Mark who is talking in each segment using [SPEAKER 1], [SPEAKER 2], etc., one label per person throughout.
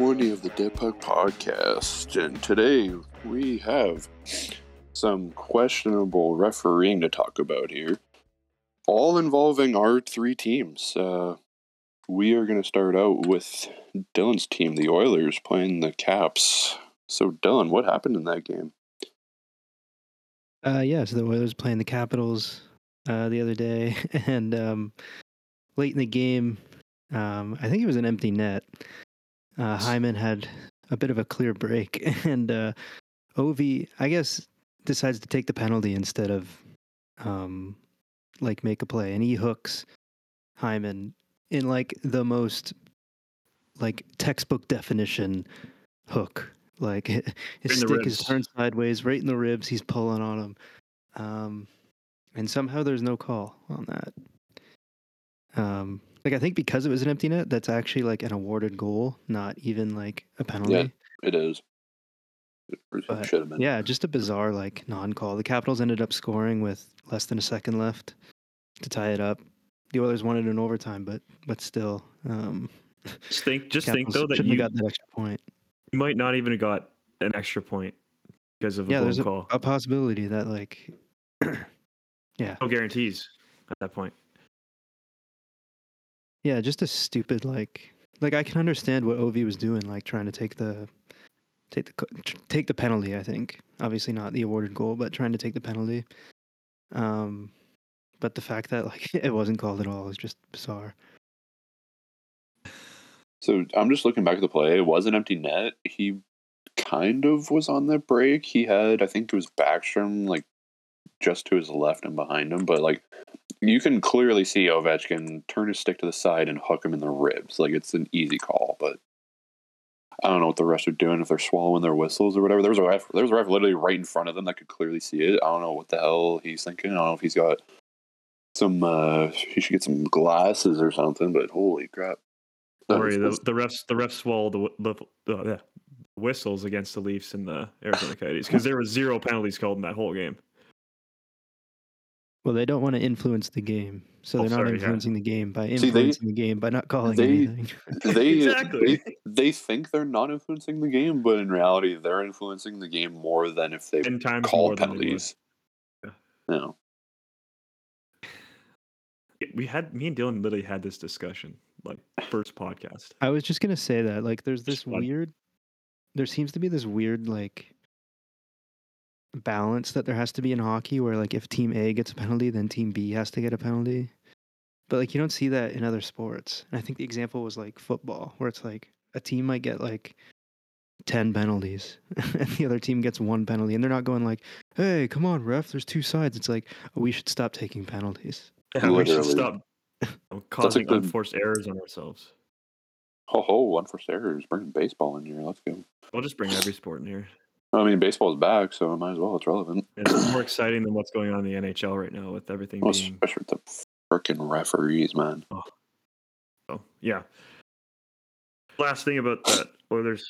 [SPEAKER 1] 20 of the Dead Puck Podcast. And today we have some questionable refereeing to talk about here, all involving our three teams. Uh, we are going to start out with Dylan's team, the Oilers, playing the Caps. So, Dylan, what happened in that game?
[SPEAKER 2] Uh, yeah, so the Oilers playing the Capitals uh, the other day, and um, late in the game, um, I think it was an empty net. Uh, Hyman had a bit of a clear break, and uh, Ovi, I guess, decides to take the penalty instead of um, like make a play, and he hooks Hyman in like the most like textbook definition hook. Like his stick is turned sideways, right in the ribs. He's pulling on him, um, and somehow there's no call on that. Um, like I think because it was an empty net, that's actually like an awarded goal, not even like a penalty.
[SPEAKER 1] Yeah, It is. It
[SPEAKER 2] But,
[SPEAKER 1] should have been.
[SPEAKER 2] Yeah, just a bizarre like non-call. The Capitals ended up scoring with less than a second left to tie it up. The Oilers wanted an overtime, but but still, um,
[SPEAKER 3] Just think, just think though that you,
[SPEAKER 2] got that extra point.
[SPEAKER 3] you might not even have got an extra point because of a
[SPEAKER 2] Yeah,
[SPEAKER 3] blown
[SPEAKER 2] there's a,
[SPEAKER 3] call.
[SPEAKER 2] a possibility that like, yeah,
[SPEAKER 3] No guarantees at that point.
[SPEAKER 2] Yeah, just a stupid like like I can understand what Ovi was doing, like trying to take the take the take the penalty. I think obviously not the awarded goal, but trying to take the penalty. Um, but the fact that like it wasn't called at all is just bizarre.
[SPEAKER 1] So I'm just looking back at the play. It was an empty net. He kind of was on the break. He had, I think it was Backstrom, like just to his left and behind him. But like you can clearly see Ovechkin turn his stick to the side and hook him in the ribs. Like it's an easy call, but I don't know what the rest are doing if they're swallowing their whistles or whatever. There was a ref, there was a ref literally right in front of them that could clearly see it. I don't know what the hell he's thinking. I don't know if he's got some. uh He should get some glasses or something. But holy crap! That
[SPEAKER 3] Don't worry,
[SPEAKER 1] was-
[SPEAKER 3] the, the refs the refs swallowed the, the, the yeah, whistles against the Leafs and the Arizona Coyotes because there were zero penalties called in that whole game.
[SPEAKER 2] Well, they don't want to influence the game, so
[SPEAKER 3] Oh,
[SPEAKER 2] they're not
[SPEAKER 3] sorry, yeah.
[SPEAKER 2] influencing the game by
[SPEAKER 1] they-
[SPEAKER 2] influencing the game by not calling
[SPEAKER 1] they-
[SPEAKER 2] anything.
[SPEAKER 1] they,
[SPEAKER 3] Exactly.
[SPEAKER 1] they they think they're not influencing the game, but in reality, they're influencing the game more than if they
[SPEAKER 3] Ten times more
[SPEAKER 1] called
[SPEAKER 3] than they would.
[SPEAKER 1] penalties.
[SPEAKER 3] Yeah.
[SPEAKER 1] No,
[SPEAKER 3] We had me and Dylan literally had this discussion like first podcast.
[SPEAKER 2] I was just gonna say that like there's this weird there seems to be this weird like balance that there has to be in hockey where like if team A gets a penalty then team B has to get a penalty. But like you don't see that in other sports. And I think the example was like football where it's like a team might get like 10 penalties and the other team gets one penalty and they're not going like, "Hey, come on, ref, there's two sides." It's like, oh, "We should stop taking penalties."
[SPEAKER 3] Yeah, we should
[SPEAKER 1] Literally.
[SPEAKER 3] stop causing
[SPEAKER 1] good-
[SPEAKER 3] unforced errors on ourselves.
[SPEAKER 1] ho ho, one for errors. Bring baseball in here. Let's go.
[SPEAKER 3] We'll just bring every sport in here.
[SPEAKER 1] I mean, baseball's back, so it might as well. It's relevant.
[SPEAKER 3] It's more exciting than what's going on in the NHL right now with everything
[SPEAKER 1] Well,
[SPEAKER 3] being.
[SPEAKER 1] especially with the freaking referees, man.
[SPEAKER 3] Oh. oh, yeah. Last thing about that Oilers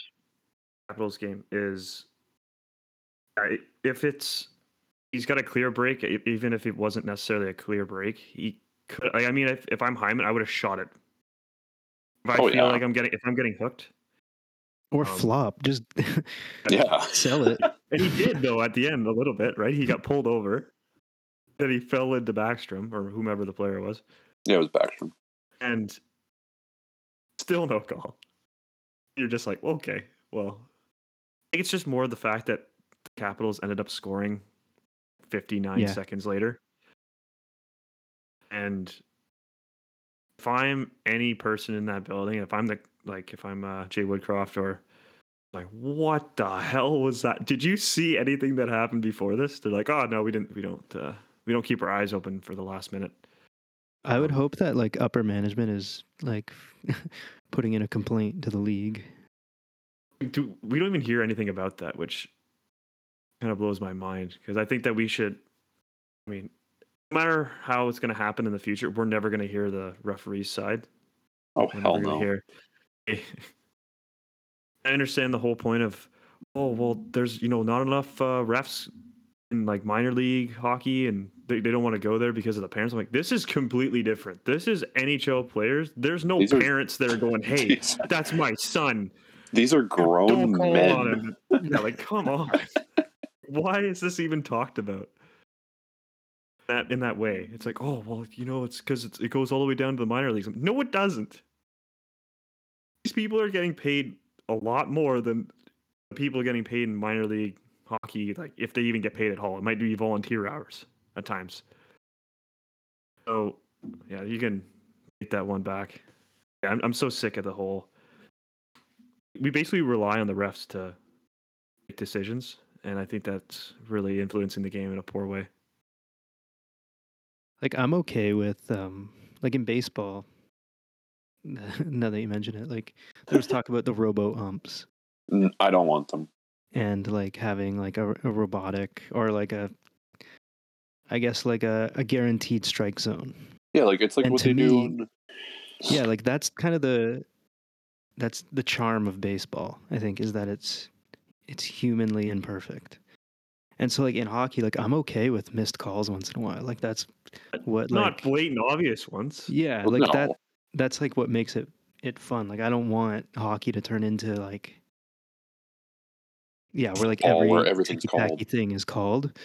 [SPEAKER 3] Capitals game is if it's he's got a clear break, even if it wasn't necessarily a clear break, he could. I I mean, if, if I'm Hyman, I would have shot it. If I
[SPEAKER 1] Oh,
[SPEAKER 3] feel
[SPEAKER 1] yeah.
[SPEAKER 3] like I'm getting, if I'm getting hooked,
[SPEAKER 2] Or
[SPEAKER 3] Um,
[SPEAKER 2] flop, just
[SPEAKER 1] Yeah.
[SPEAKER 2] sell it.
[SPEAKER 3] and he did though at the end a little bit, right? He got pulled over, then he fell into Backstrom or whomever the player was,
[SPEAKER 1] Yeah, it was Backstrom.
[SPEAKER 3] and still no call. You're just like, okay, well, I think it's just more the fact that the Capitals ended up scoring 59
[SPEAKER 2] Yeah.
[SPEAKER 3] seconds later. And if I'm any person in that building, if I'm the like, if I'm uh, Jay Woodcroft or like, what the hell was that? Did you see anything that happened before this? They're like, oh no, we didn't, we don't, uh, we don't keep our eyes open for the last minute.
[SPEAKER 2] I would
[SPEAKER 3] Um,
[SPEAKER 2] hope that like upper management is like putting in a complaint to the league.
[SPEAKER 3] do we don't even hear anything about that, which kind of blows my mind because I think that we should. I mean, no matter how it's going to happen in the future, we're never going to hear the referee's side.
[SPEAKER 1] Oh
[SPEAKER 3] We're
[SPEAKER 1] hell no.
[SPEAKER 3] Hear. I understand the whole point of, oh well, there's you know not enough uh, refs in like minor league hockey and they, they don't want to go there because of the parents. I'm like, this is completely different. This is NHL players. There's no
[SPEAKER 1] These are-
[SPEAKER 3] parents that are going, hey, that's my son.
[SPEAKER 1] these are grown
[SPEAKER 3] Don't call
[SPEAKER 1] men.
[SPEAKER 3] on him. Yeah, like come on. Why is this even talked about? That in that way, it's like, oh well, you know, it's because it goes all the way down to the minor leagues. No, it doesn't. These people are getting paid a lot more than the people getting paid in minor league hockey. Like if they even get paid at all, it might be volunteer hours at times. So yeah, you can take that one back. Yeah, I'm, I'm so sick of the whole. We basically rely on the refs to make decisions, and I think that's really influencing the game in a poor way.
[SPEAKER 2] Like I'm okay with um like in baseball. now that you mention it, like there was talk about the robo umps
[SPEAKER 1] I don't want them.
[SPEAKER 2] and like having like a, a robotic or like a I guess like a, a guaranteed strike zone.
[SPEAKER 1] Yeah, like it's like
[SPEAKER 2] And
[SPEAKER 1] what
[SPEAKER 2] to
[SPEAKER 1] they do.
[SPEAKER 2] me-
[SPEAKER 1] In,
[SPEAKER 2] Yeah, like that's kind of the that's the charm of baseball, I think, is that it's it's humanly imperfect. And so like in hockey, like I'm okay with missed calls once in a while. Like that's what
[SPEAKER 3] Not
[SPEAKER 2] like
[SPEAKER 3] blatant, obvious ones.
[SPEAKER 2] yeah,
[SPEAKER 1] Well,
[SPEAKER 2] like
[SPEAKER 1] no.
[SPEAKER 2] that that's like what makes it it fun. Like I don't want hockey to turn into like yeah, where like
[SPEAKER 1] Ball
[SPEAKER 2] every
[SPEAKER 1] where everything's
[SPEAKER 2] ticky-tacky
[SPEAKER 1] called.
[SPEAKER 2] thing is called,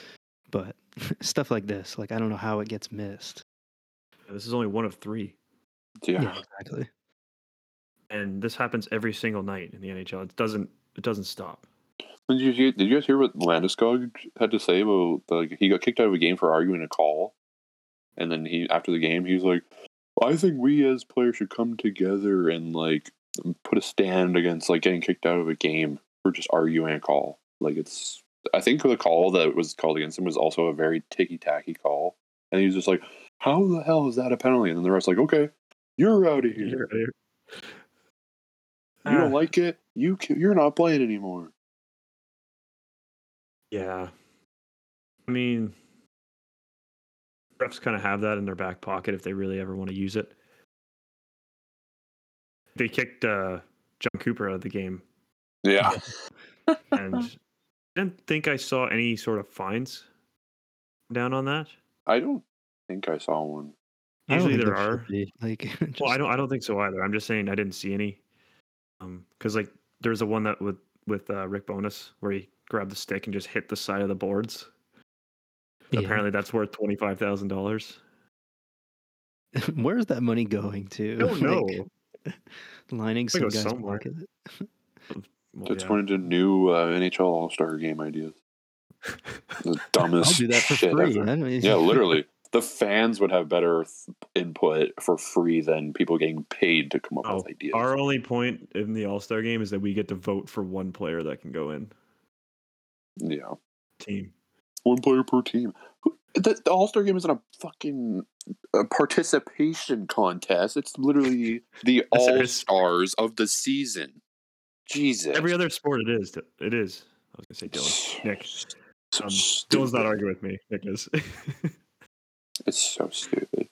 [SPEAKER 2] but stuff like this, like I don't know how it gets missed.
[SPEAKER 3] This is only one of three,
[SPEAKER 1] yeah.
[SPEAKER 2] yeah exactly.
[SPEAKER 3] and this happens every single night in the NHL. It doesn't. It doesn't stop.
[SPEAKER 1] Did you hear- did you guys hear what Landeskog had to say about like he got kicked out of a game for arguing a call, and then he after the game he was like, "I think we as players should come together and like put a stand against like getting kicked out of a game for just arguing a call." Like it's I think the call that was called against him was also a very ticky tacky call, and he was just like, "How the hell is that a penalty?" And then the rest like, "Okay, you're out of here. You
[SPEAKER 3] Ah,
[SPEAKER 1] don't like it. You you're not playing anymore."
[SPEAKER 3] Yeah. I mean, refs kind of have that in their back pocket if they really ever want to use it. They kicked uh, Jon Cooper out of the game,
[SPEAKER 1] Yeah.
[SPEAKER 3] and I didn't think I saw any sort of fines down on that.
[SPEAKER 1] I don't think I saw one.
[SPEAKER 3] Usually there are.
[SPEAKER 2] be, Like,
[SPEAKER 3] Well, I don't. I don't think so either. I'm just saying I didn't see any. Um, because like there's a one that with with uh, Rick Bowness where he grabbed the stick and just hit the side of the boards.
[SPEAKER 2] Yeah.
[SPEAKER 3] Apparently, that's worth twenty five thousand dollars.
[SPEAKER 2] Where's that money going to?
[SPEAKER 3] I don't know.
[SPEAKER 2] Like, lining some guy's
[SPEAKER 3] somewhere.
[SPEAKER 2] pocket.
[SPEAKER 3] Well,
[SPEAKER 1] That's
[SPEAKER 3] yeah.
[SPEAKER 1] one of the new uh, NHL All Star Game ideas. The dumbest I'll
[SPEAKER 2] do that for
[SPEAKER 1] shit
[SPEAKER 2] free.
[SPEAKER 1] ever.
[SPEAKER 2] I
[SPEAKER 1] Yeah, literally. The fans would have better th- input for free than people getting paid to come up
[SPEAKER 3] Oh,
[SPEAKER 1] with ideas.
[SPEAKER 3] Our only point in the All Star game is that we get to vote for one player that can go in
[SPEAKER 1] yeah,
[SPEAKER 3] team.
[SPEAKER 1] One player per team. The, the All Star Game isn't a fucking uh participation contest. It's literally the All Stars of the season. Jesus.
[SPEAKER 3] Every other sport, it is. It is. I was gonna say Dylan. Nick. Um, Dylan's not arguing with me. Nick is.
[SPEAKER 1] It's so stupid.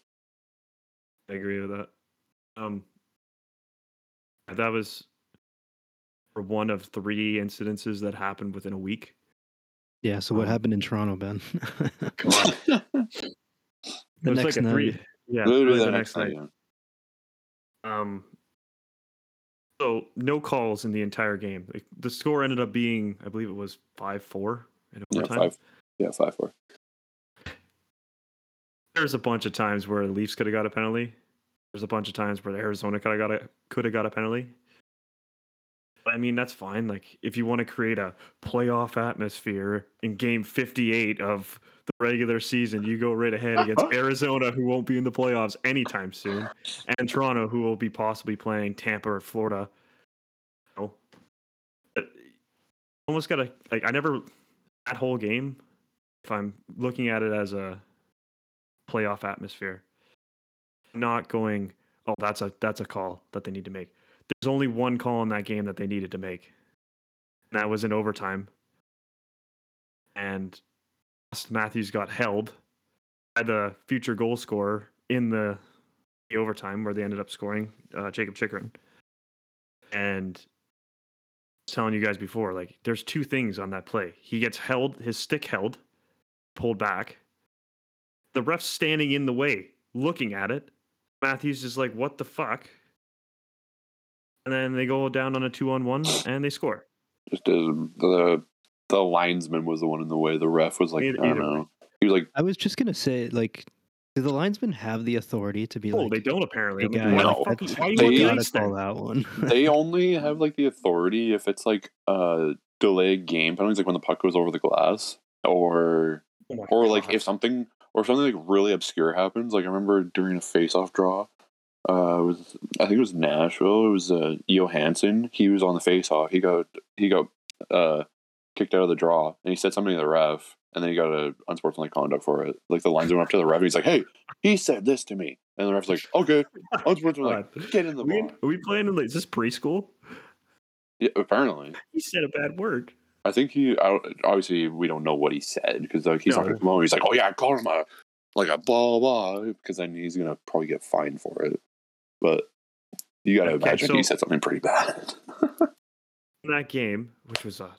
[SPEAKER 3] I agree with that. Um, that was one of three incidences that happened within a week.
[SPEAKER 2] Yeah. So what
[SPEAKER 3] Um,
[SPEAKER 2] happened in Toronto, Ben?
[SPEAKER 3] Come on.
[SPEAKER 2] the next
[SPEAKER 3] like
[SPEAKER 2] night.
[SPEAKER 3] three. Yeah,
[SPEAKER 1] Literally the
[SPEAKER 3] the
[SPEAKER 1] next
[SPEAKER 3] next
[SPEAKER 1] night.
[SPEAKER 3] night. Um, so no calls in the entire game. Like, the score ended up being, I believe it was five four in
[SPEAKER 1] Yeah,
[SPEAKER 3] overtime.
[SPEAKER 1] five. Yeah, five four.
[SPEAKER 3] There's a bunch of times where the Leafs could have got a penalty. There's a bunch of times where the Arizona could have got a could have got a penalty. I mean, that's fine. Like if you want to create a playoff atmosphere in Game 58 of the regular season, you go right ahead against Arizona, who won't be in the playoffs anytime soon, and Toronto, who will be possibly playing Tampa or Florida. Oh. You know, almost got to like I never that whole game. If I'm looking at it as a playoff atmosphere. Not going, oh, that's a that's a call that they need to make. There's only one call in that game that they needed to make. And that was in overtime. And Matthews got held by the future goal scorer in the, the overtime where they ended up scoring, uh, Jakob Chychrun. And I was telling you guys before, like there's two things on that play. He gets held, his stick held, pulled back, the ref's standing in the way, looking at it. Matthews is like, "What the fuck?" And then they go down on a two on one and they score.
[SPEAKER 1] Just as the the linesman was the one in the way. The ref was like,
[SPEAKER 3] Either-
[SPEAKER 1] I don't
[SPEAKER 3] either way.
[SPEAKER 1] know. He was like,
[SPEAKER 2] I was just gonna say, like, do the linesmen have the authority to be
[SPEAKER 3] Oh,
[SPEAKER 2] like,
[SPEAKER 3] they don't apparently.
[SPEAKER 2] "Hey,
[SPEAKER 3] I'm like,
[SPEAKER 2] guys,
[SPEAKER 1] No.
[SPEAKER 3] the fuck?
[SPEAKER 2] that's-
[SPEAKER 3] Why you
[SPEAKER 1] They-
[SPEAKER 2] gotta call that one.
[SPEAKER 1] they only have like the authority if it's like uh delayed game penalties, like when the puck goes over the glass, or
[SPEAKER 3] Oh my
[SPEAKER 1] or like if something or something like really obscure happens. Like I remember during a face-off draw, uh, it was I think it was Nashville. It was uh, Eo Hansen. He was on the face-off. He got he got uh kicked out of the draw, and he said something to the ref, and then he got a unsportsmanlike conduct for it. Like the lines went up to the ref, and he's like, "Hey, he said this to me," and the ref's like, "Okay, unsportsmanlike, get in the
[SPEAKER 3] we,
[SPEAKER 1] box."
[SPEAKER 3] are we playing in like, is this preschool?
[SPEAKER 1] Yeah, apparently.
[SPEAKER 3] He said a bad word.
[SPEAKER 1] I think he I, obviously we don't know what he said because like he's
[SPEAKER 3] No.
[SPEAKER 1] on. He's like, oh yeah, I called him a like a blah blah because then he's gonna probably get fined for it. But you gotta
[SPEAKER 3] Okay,
[SPEAKER 1] imagine he said something pretty bad.
[SPEAKER 3] That game, which was a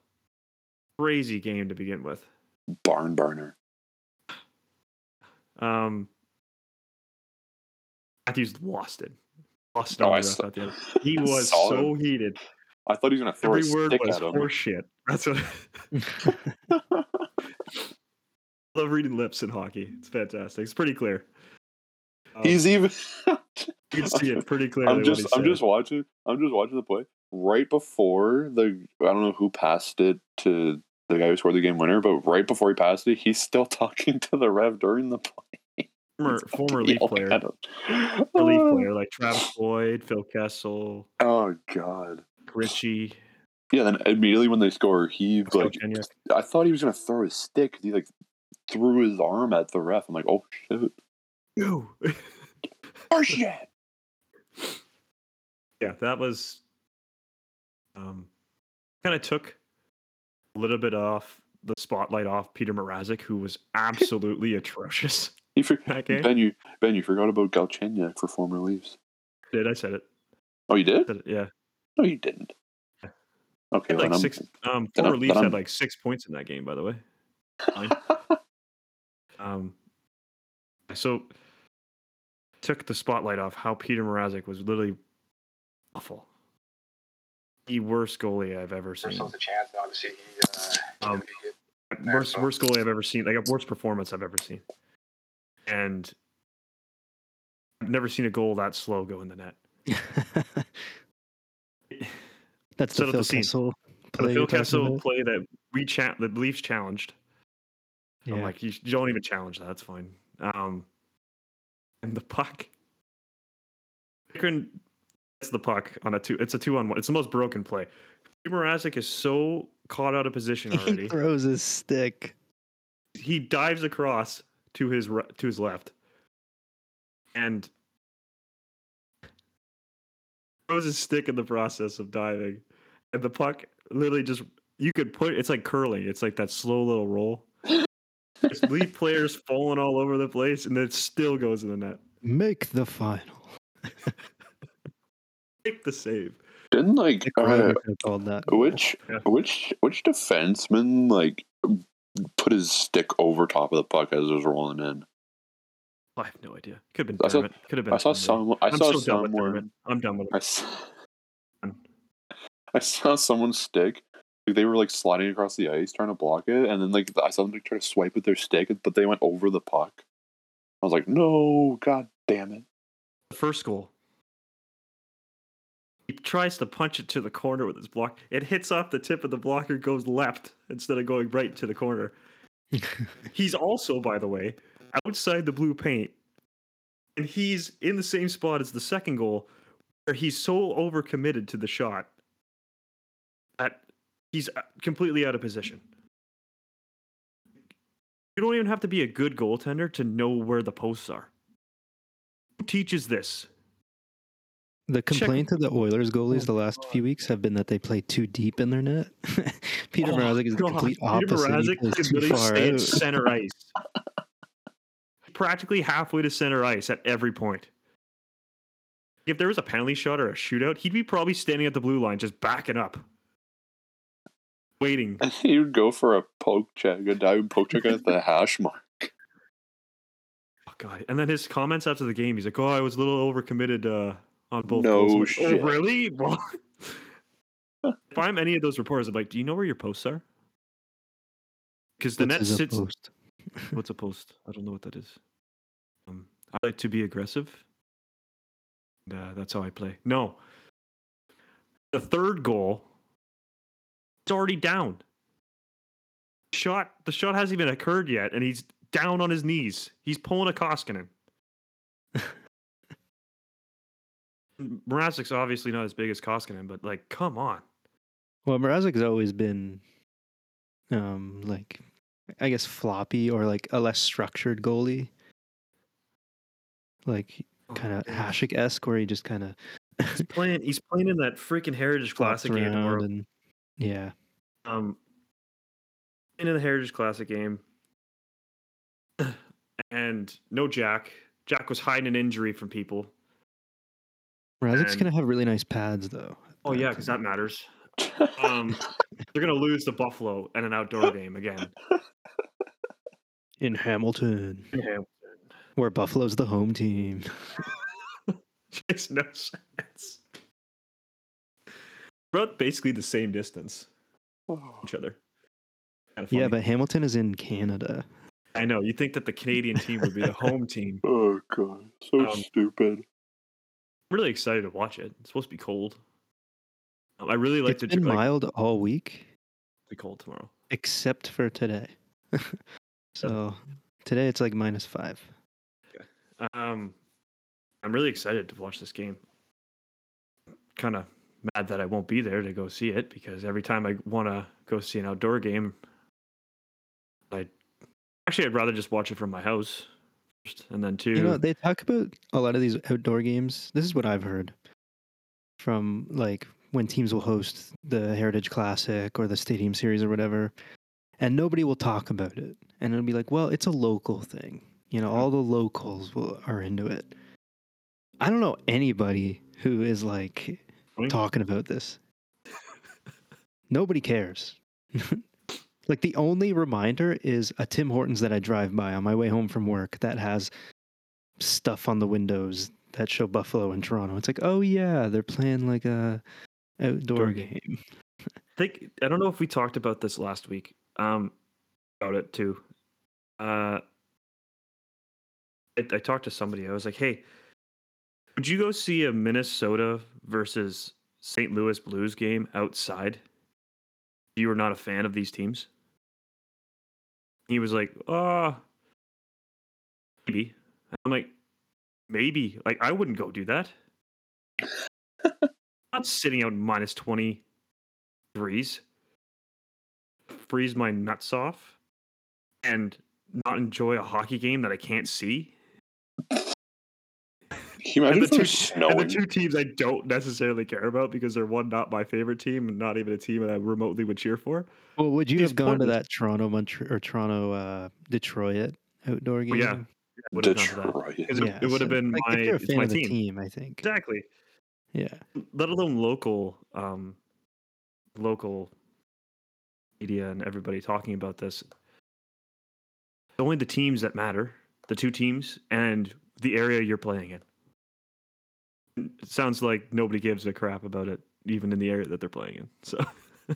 [SPEAKER 3] crazy game to begin with.
[SPEAKER 1] Barn burner.
[SPEAKER 3] Um, Matthews lost it. Lost
[SPEAKER 1] Oh,
[SPEAKER 3] on
[SPEAKER 1] I
[SPEAKER 3] the
[SPEAKER 1] saw-
[SPEAKER 3] at the end. He was so
[SPEAKER 1] him.
[SPEAKER 3] heated.
[SPEAKER 1] I thought he was gonna throw
[SPEAKER 3] Every
[SPEAKER 1] a
[SPEAKER 3] word
[SPEAKER 1] stick
[SPEAKER 3] was
[SPEAKER 1] at him.
[SPEAKER 3] horseshit. That's what. I love reading lips in hockey. It's fantastic. It's pretty clear. Um,
[SPEAKER 1] he's even.
[SPEAKER 3] You can see it pretty clearly.
[SPEAKER 1] I'm just I'm just watching I'm just watching the play right before the I don't know who passed it to the guy who scored the game winner, but right before he passed it, he's still talking to the ref during the play.
[SPEAKER 3] former, former Leaf player,
[SPEAKER 1] him.
[SPEAKER 3] Leaf
[SPEAKER 1] uh.
[SPEAKER 3] player like Travis Boyd, Phil Kessel,
[SPEAKER 1] Oh god.
[SPEAKER 3] Ritchie,
[SPEAKER 1] Yeah, then immediately when they score, he
[SPEAKER 3] Phil
[SPEAKER 1] like I thought he was gonna throw his stick. He like threw his arm at the ref. I'm like, oh shit.
[SPEAKER 3] No.
[SPEAKER 1] Oh shit.
[SPEAKER 3] yeah, that was um kind of took a little bit off the spotlight off Peter Mrazek, who was absolutely atrocious
[SPEAKER 1] You for-
[SPEAKER 3] that game.
[SPEAKER 1] Ben, you Ben, you forgot about Galchenyuk for former Leafs.
[SPEAKER 3] Did I said it?
[SPEAKER 1] Oh, you did?
[SPEAKER 3] Said it, yeah.
[SPEAKER 1] No, you didn't.
[SPEAKER 3] Yeah.
[SPEAKER 1] Okay,
[SPEAKER 3] Had
[SPEAKER 1] well,
[SPEAKER 3] like
[SPEAKER 1] I'm-
[SPEAKER 3] six. Um, former
[SPEAKER 1] I'm-
[SPEAKER 3] Leafs had like six points in that game, by the way. Fine. Um, so took the spotlight off how Peter Mrazek was literally awful. The worst goalie I've ever seen.
[SPEAKER 4] First was a chance. Obviously, he uh,
[SPEAKER 3] Um, worst worst goalie I've ever seen. Like a worst performance I've ever seen. And I've never seen a goal that slow go in the net.
[SPEAKER 2] That's
[SPEAKER 3] Set
[SPEAKER 2] the
[SPEAKER 3] up
[SPEAKER 2] Phil
[SPEAKER 3] the scene.
[SPEAKER 2] Kessel
[SPEAKER 3] The
[SPEAKER 2] play.
[SPEAKER 3] Phil
[SPEAKER 2] you're
[SPEAKER 3] Kessel
[SPEAKER 2] about?
[SPEAKER 3] play that we cha- the Leafs challenged. I'm like, you, you don't even challenge that. That's fine. Um, and the puck. Pickering gets the puck on a two. It's a two on one. It's the most broken play. Mrazek is so caught out of position already.
[SPEAKER 2] he throws his stick.
[SPEAKER 3] he dives across to his ri- to his left, and throws his stick in the process of diving, and the puck literally just you could put it's like curling. It's like that slow little roll. There's lead players falling all over the place, and it still goes in the net.
[SPEAKER 2] Make the final.
[SPEAKER 3] Make the save.
[SPEAKER 1] Didn't like
[SPEAKER 2] Nick
[SPEAKER 1] uh,
[SPEAKER 2] Ryder could have called that. goal.
[SPEAKER 1] which
[SPEAKER 3] Yeah.
[SPEAKER 1] which which defenseman like put his stick over top of the puck as it was rolling in?
[SPEAKER 3] I have no idea. Could have
[SPEAKER 1] I
[SPEAKER 3] been
[SPEAKER 1] saw-
[SPEAKER 3] Could have been.
[SPEAKER 1] I saw
[SPEAKER 3] somebody.
[SPEAKER 1] some. I
[SPEAKER 3] I'm
[SPEAKER 1] saw
[SPEAKER 3] so done with
[SPEAKER 1] someone.
[SPEAKER 3] I'm done with
[SPEAKER 1] I,
[SPEAKER 3] it.
[SPEAKER 1] s- I saw someone's stick. Like, they were like sliding across the ice trying to block it, and then like I saw them like, try to swipe with their stick, but they went over the puck. I was like, no, god damn it!
[SPEAKER 3] The first goal. He tries to punch it to the corner with his block. It hits off the tip of the blocker, goes left instead of going right to the corner. He's also, by the way, outside the blue paint. And he's in the same spot as the second goal, where he's so overcommitted to the shot that he's uh, completely out of position. You don't even have to be a good goaltender to know where the posts are. Who teaches this?
[SPEAKER 2] The complaint of the Oilers goalies
[SPEAKER 3] Oh
[SPEAKER 2] the last few weeks have been that they play too deep in their net. Peter
[SPEAKER 3] Oh,
[SPEAKER 2] Mrazek is the
[SPEAKER 3] God.
[SPEAKER 2] complete
[SPEAKER 3] Peter
[SPEAKER 2] opposite. He
[SPEAKER 3] Mrazek
[SPEAKER 2] plays
[SPEAKER 3] could
[SPEAKER 2] too far
[SPEAKER 3] stay at center ice. Practically halfway to center ice at every point. If there was a penalty shot or a shootout, he'd be probably standing at the blue line just backing up. Waiting.
[SPEAKER 1] And he would go for a poke check, a dive poke check at the hash mark.
[SPEAKER 3] god! And then his comments after the game, he's like, "Oh, I was a little overcommitted uh, on both."
[SPEAKER 1] No
[SPEAKER 3] goals."
[SPEAKER 1] Shit.
[SPEAKER 3] Oh, really? Well, if I'm any of those reporters, I'm like, "Do you know where your posts are?" Because the
[SPEAKER 2] What's
[SPEAKER 3] net
[SPEAKER 2] his
[SPEAKER 3] sits.
[SPEAKER 2] post?
[SPEAKER 3] What's a post? I don't know what that is. Um, I like to be aggressive. And, uh, that's how I play. No. The third goal, it's already down. Shot. The shot hasn't even occurred yet, and he's down on his knees. He's pulling a Koskinen. Mrazek's obviously not as big as Koskinen, but like, come on.
[SPEAKER 2] Well, Mrazek's always been, um, like, I guess floppy or like a less structured goalie. Like kind of Hasek esque, where he just kind of
[SPEAKER 3] He's playing. He's playing in that freaking Heritage Classic game
[SPEAKER 2] and yeah.
[SPEAKER 3] um into the Heritage Classic game. And no Jack. Jack was hiding an injury from people.
[SPEAKER 2] Mrazek's
[SPEAKER 3] And-
[SPEAKER 2] gonna have really nice pads though.
[SPEAKER 3] Oh yeah, because that matters. Um they're gonna lose to Buffalo in an outdoor game again.
[SPEAKER 2] in Hamilton,
[SPEAKER 3] Yeah.
[SPEAKER 2] where Buffalo's the home team.
[SPEAKER 3] Makes no sense. About basically the same distance each other. Kinda
[SPEAKER 2] Yeah, but Hamilton is in Canada.
[SPEAKER 3] I know. You think that the Canadian team would be the home team.
[SPEAKER 1] oh god, so
[SPEAKER 3] Um,
[SPEAKER 1] stupid.
[SPEAKER 3] I'm really excited to watch it. It's supposed to be cold. Um, I really like
[SPEAKER 2] it's
[SPEAKER 3] the
[SPEAKER 2] been
[SPEAKER 3] like,
[SPEAKER 2] mild all week
[SPEAKER 3] be cold tomorrow.
[SPEAKER 2] except for today. so today it's like minus five.
[SPEAKER 3] Um, I'm really excited to watch this game. Kind of mad that I won't be there to go see it because every time I want to go see an outdoor game, I actually I'd rather just watch it from my house first, and then two.
[SPEAKER 2] You know, they talk about a lot of these outdoor games. This is what I've heard from like when teams will host the Heritage Classic or the Stadium Series or whatever, and nobody will talk about it. And it'll be like, well, it's a local thing. You know, all the locals will, are into it. I don't know anybody who is like? Talking about this. Nobody cares. like the only reminder is a Tim Hortons that I drive by on my way home from work that has stuff on the windows that show Buffalo and Toronto. It's like, oh yeah, they're playing like a outdoor game.
[SPEAKER 3] think I don't know if we talked about this last week. Um, about it too. Uh, I, I talked to somebody. I was like, "Hey, would you go see a Minnesota versus St. Louis Blues game outside? You were not a fan of these teams." He was like, "Uh, maybe." I'm like, "Maybe." Like, I wouldn't go do that. not sitting out in minus twenty threes, freeze my nuts off, and not enjoy a hockey game that I can't see.
[SPEAKER 1] Can you imagine
[SPEAKER 3] And the, two,
[SPEAKER 1] snowing?
[SPEAKER 3] and the two teams I don't necessarily care about because they're one not my favorite team and not even a team that I remotely would cheer for.
[SPEAKER 2] Well, would you
[SPEAKER 3] He's
[SPEAKER 2] have gone to that Toronto Montreal or Toronto uh, Detroit outdoor game?
[SPEAKER 3] yeah. Would have gone to that.
[SPEAKER 1] Detroit.
[SPEAKER 3] 'Cause it- it would have been
[SPEAKER 2] like,
[SPEAKER 3] my-
[SPEAKER 2] if you're a
[SPEAKER 3] it's
[SPEAKER 2] fan
[SPEAKER 3] my
[SPEAKER 2] of the
[SPEAKER 3] team.
[SPEAKER 2] team, I think.
[SPEAKER 3] Exactly.
[SPEAKER 2] Yeah.
[SPEAKER 3] Let alone local, um, local media and everybody talking about this. Only the teams that matter, the two teams, and the area you're playing in. It sounds like nobody gives a crap about it, even in the area that they're playing in. So,
[SPEAKER 2] I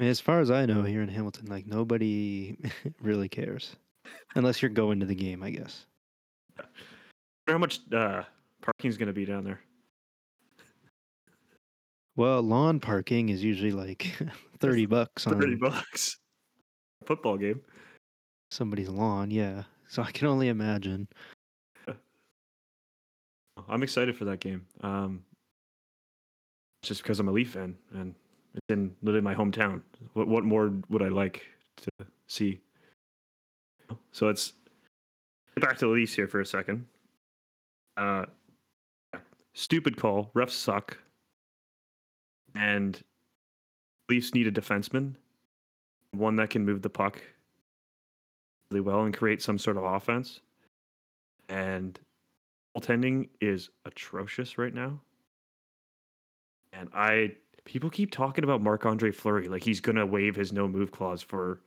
[SPEAKER 2] mean, as far as I know, here in Hamilton, like nobody really cares, unless you're going to the game, I guess.
[SPEAKER 3] how much uh, parking is going to be down there?
[SPEAKER 2] Well, lawn parking is usually like thirty bucks on
[SPEAKER 3] Thirty bucks. Football game.
[SPEAKER 2] somebody's lawn. Yeah, so I can only imagine.
[SPEAKER 3] I'm excited for that game. Um, just because I'm a Leaf fan and it's in literally my hometown. What what more would I like to see? So it's back to the Leafs here for a second. Uh, stupid call. Refs suck. And Leafs need a defenseman, one that can move the puck really well and create some sort of offense. And goaltending is atrocious right now. And I people keep talking about Marc Andre Fleury like he's gonna waive his no move clause for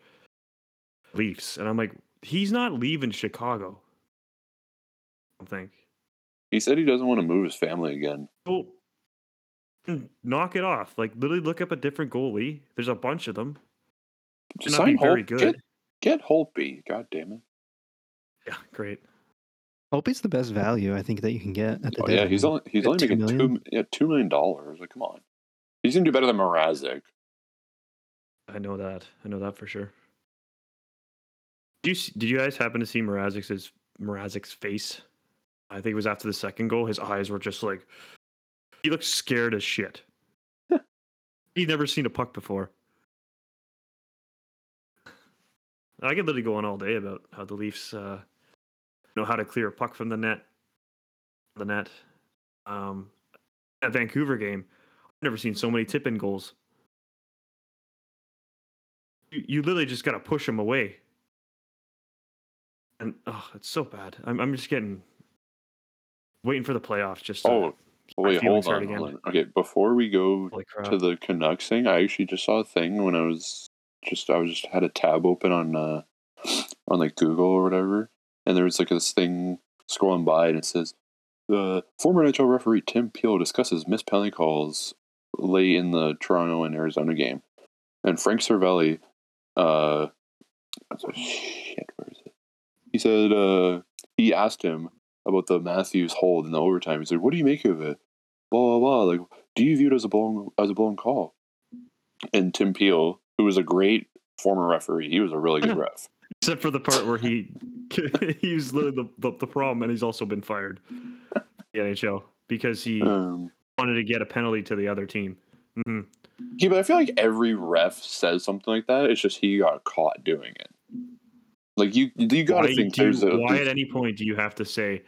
[SPEAKER 3] Leafs. And I'm like, he's not leaving Chicago. I don't think.
[SPEAKER 1] He said he doesn't want to move his family again.
[SPEAKER 3] Well, mm, knock it off. Like literally look up a different goalie. There's a bunch of them.
[SPEAKER 1] Just sign
[SPEAKER 3] very good.
[SPEAKER 1] Get, get Holtby. God damn it.
[SPEAKER 3] Yeah, great.
[SPEAKER 2] Holtby's the best value I think that you can get at the
[SPEAKER 1] Oh, yeah, he's only he's only
[SPEAKER 2] two
[SPEAKER 1] making
[SPEAKER 2] million?
[SPEAKER 1] two yeah two million dollars. Like, come on, he's gonna do better than Mrazek.
[SPEAKER 3] I know that. I know that for sure. Did you did you guys happen to see Mrazek's Mrazek's face? I think it was after the second goal. His eyes were just like he looked scared as shit. He'd never seen a puck before. I could literally go on all day about how the Leafs uh, know how to clear a puck from the net. The net. Um, that Vancouver game, I've never seen so many tip in goals. You, you literally just got to push them away. And oh, it's so bad. I'm, I'm just getting waiting for the playoffs. Just to,
[SPEAKER 1] Oh, wait, hold on, hold on. Okay, before we go to the Canucks thing, I actually just saw a thing when I was just I was just had a tab open on uh on like Google or whatever, and there was like this thing scrolling by, and it says the former NHL referee Tim Peel discusses missed penalty calls late in the Toronto and Arizona game, and Frank Seravalli, uh, shit, where is it? He said uh he asked him about the Matthews hold in the overtime. He said, "What do you make of it?" Blah blah blah. Like, do you view it as a blown as a blown call? And Tim Peel, who was a great former referee, he was a really good ref.
[SPEAKER 3] Except for the part where he he was literally the, the, the problem, and he's also been fired. The NHL because he
[SPEAKER 1] Um,
[SPEAKER 3] wanted to get a penalty to the other team. Mm-hmm.
[SPEAKER 1] yeah, but I feel like every ref says something like that. It's just he got caught doing it. Like you, you got to think
[SPEAKER 3] do
[SPEAKER 1] a
[SPEAKER 3] why at any point do you have to say,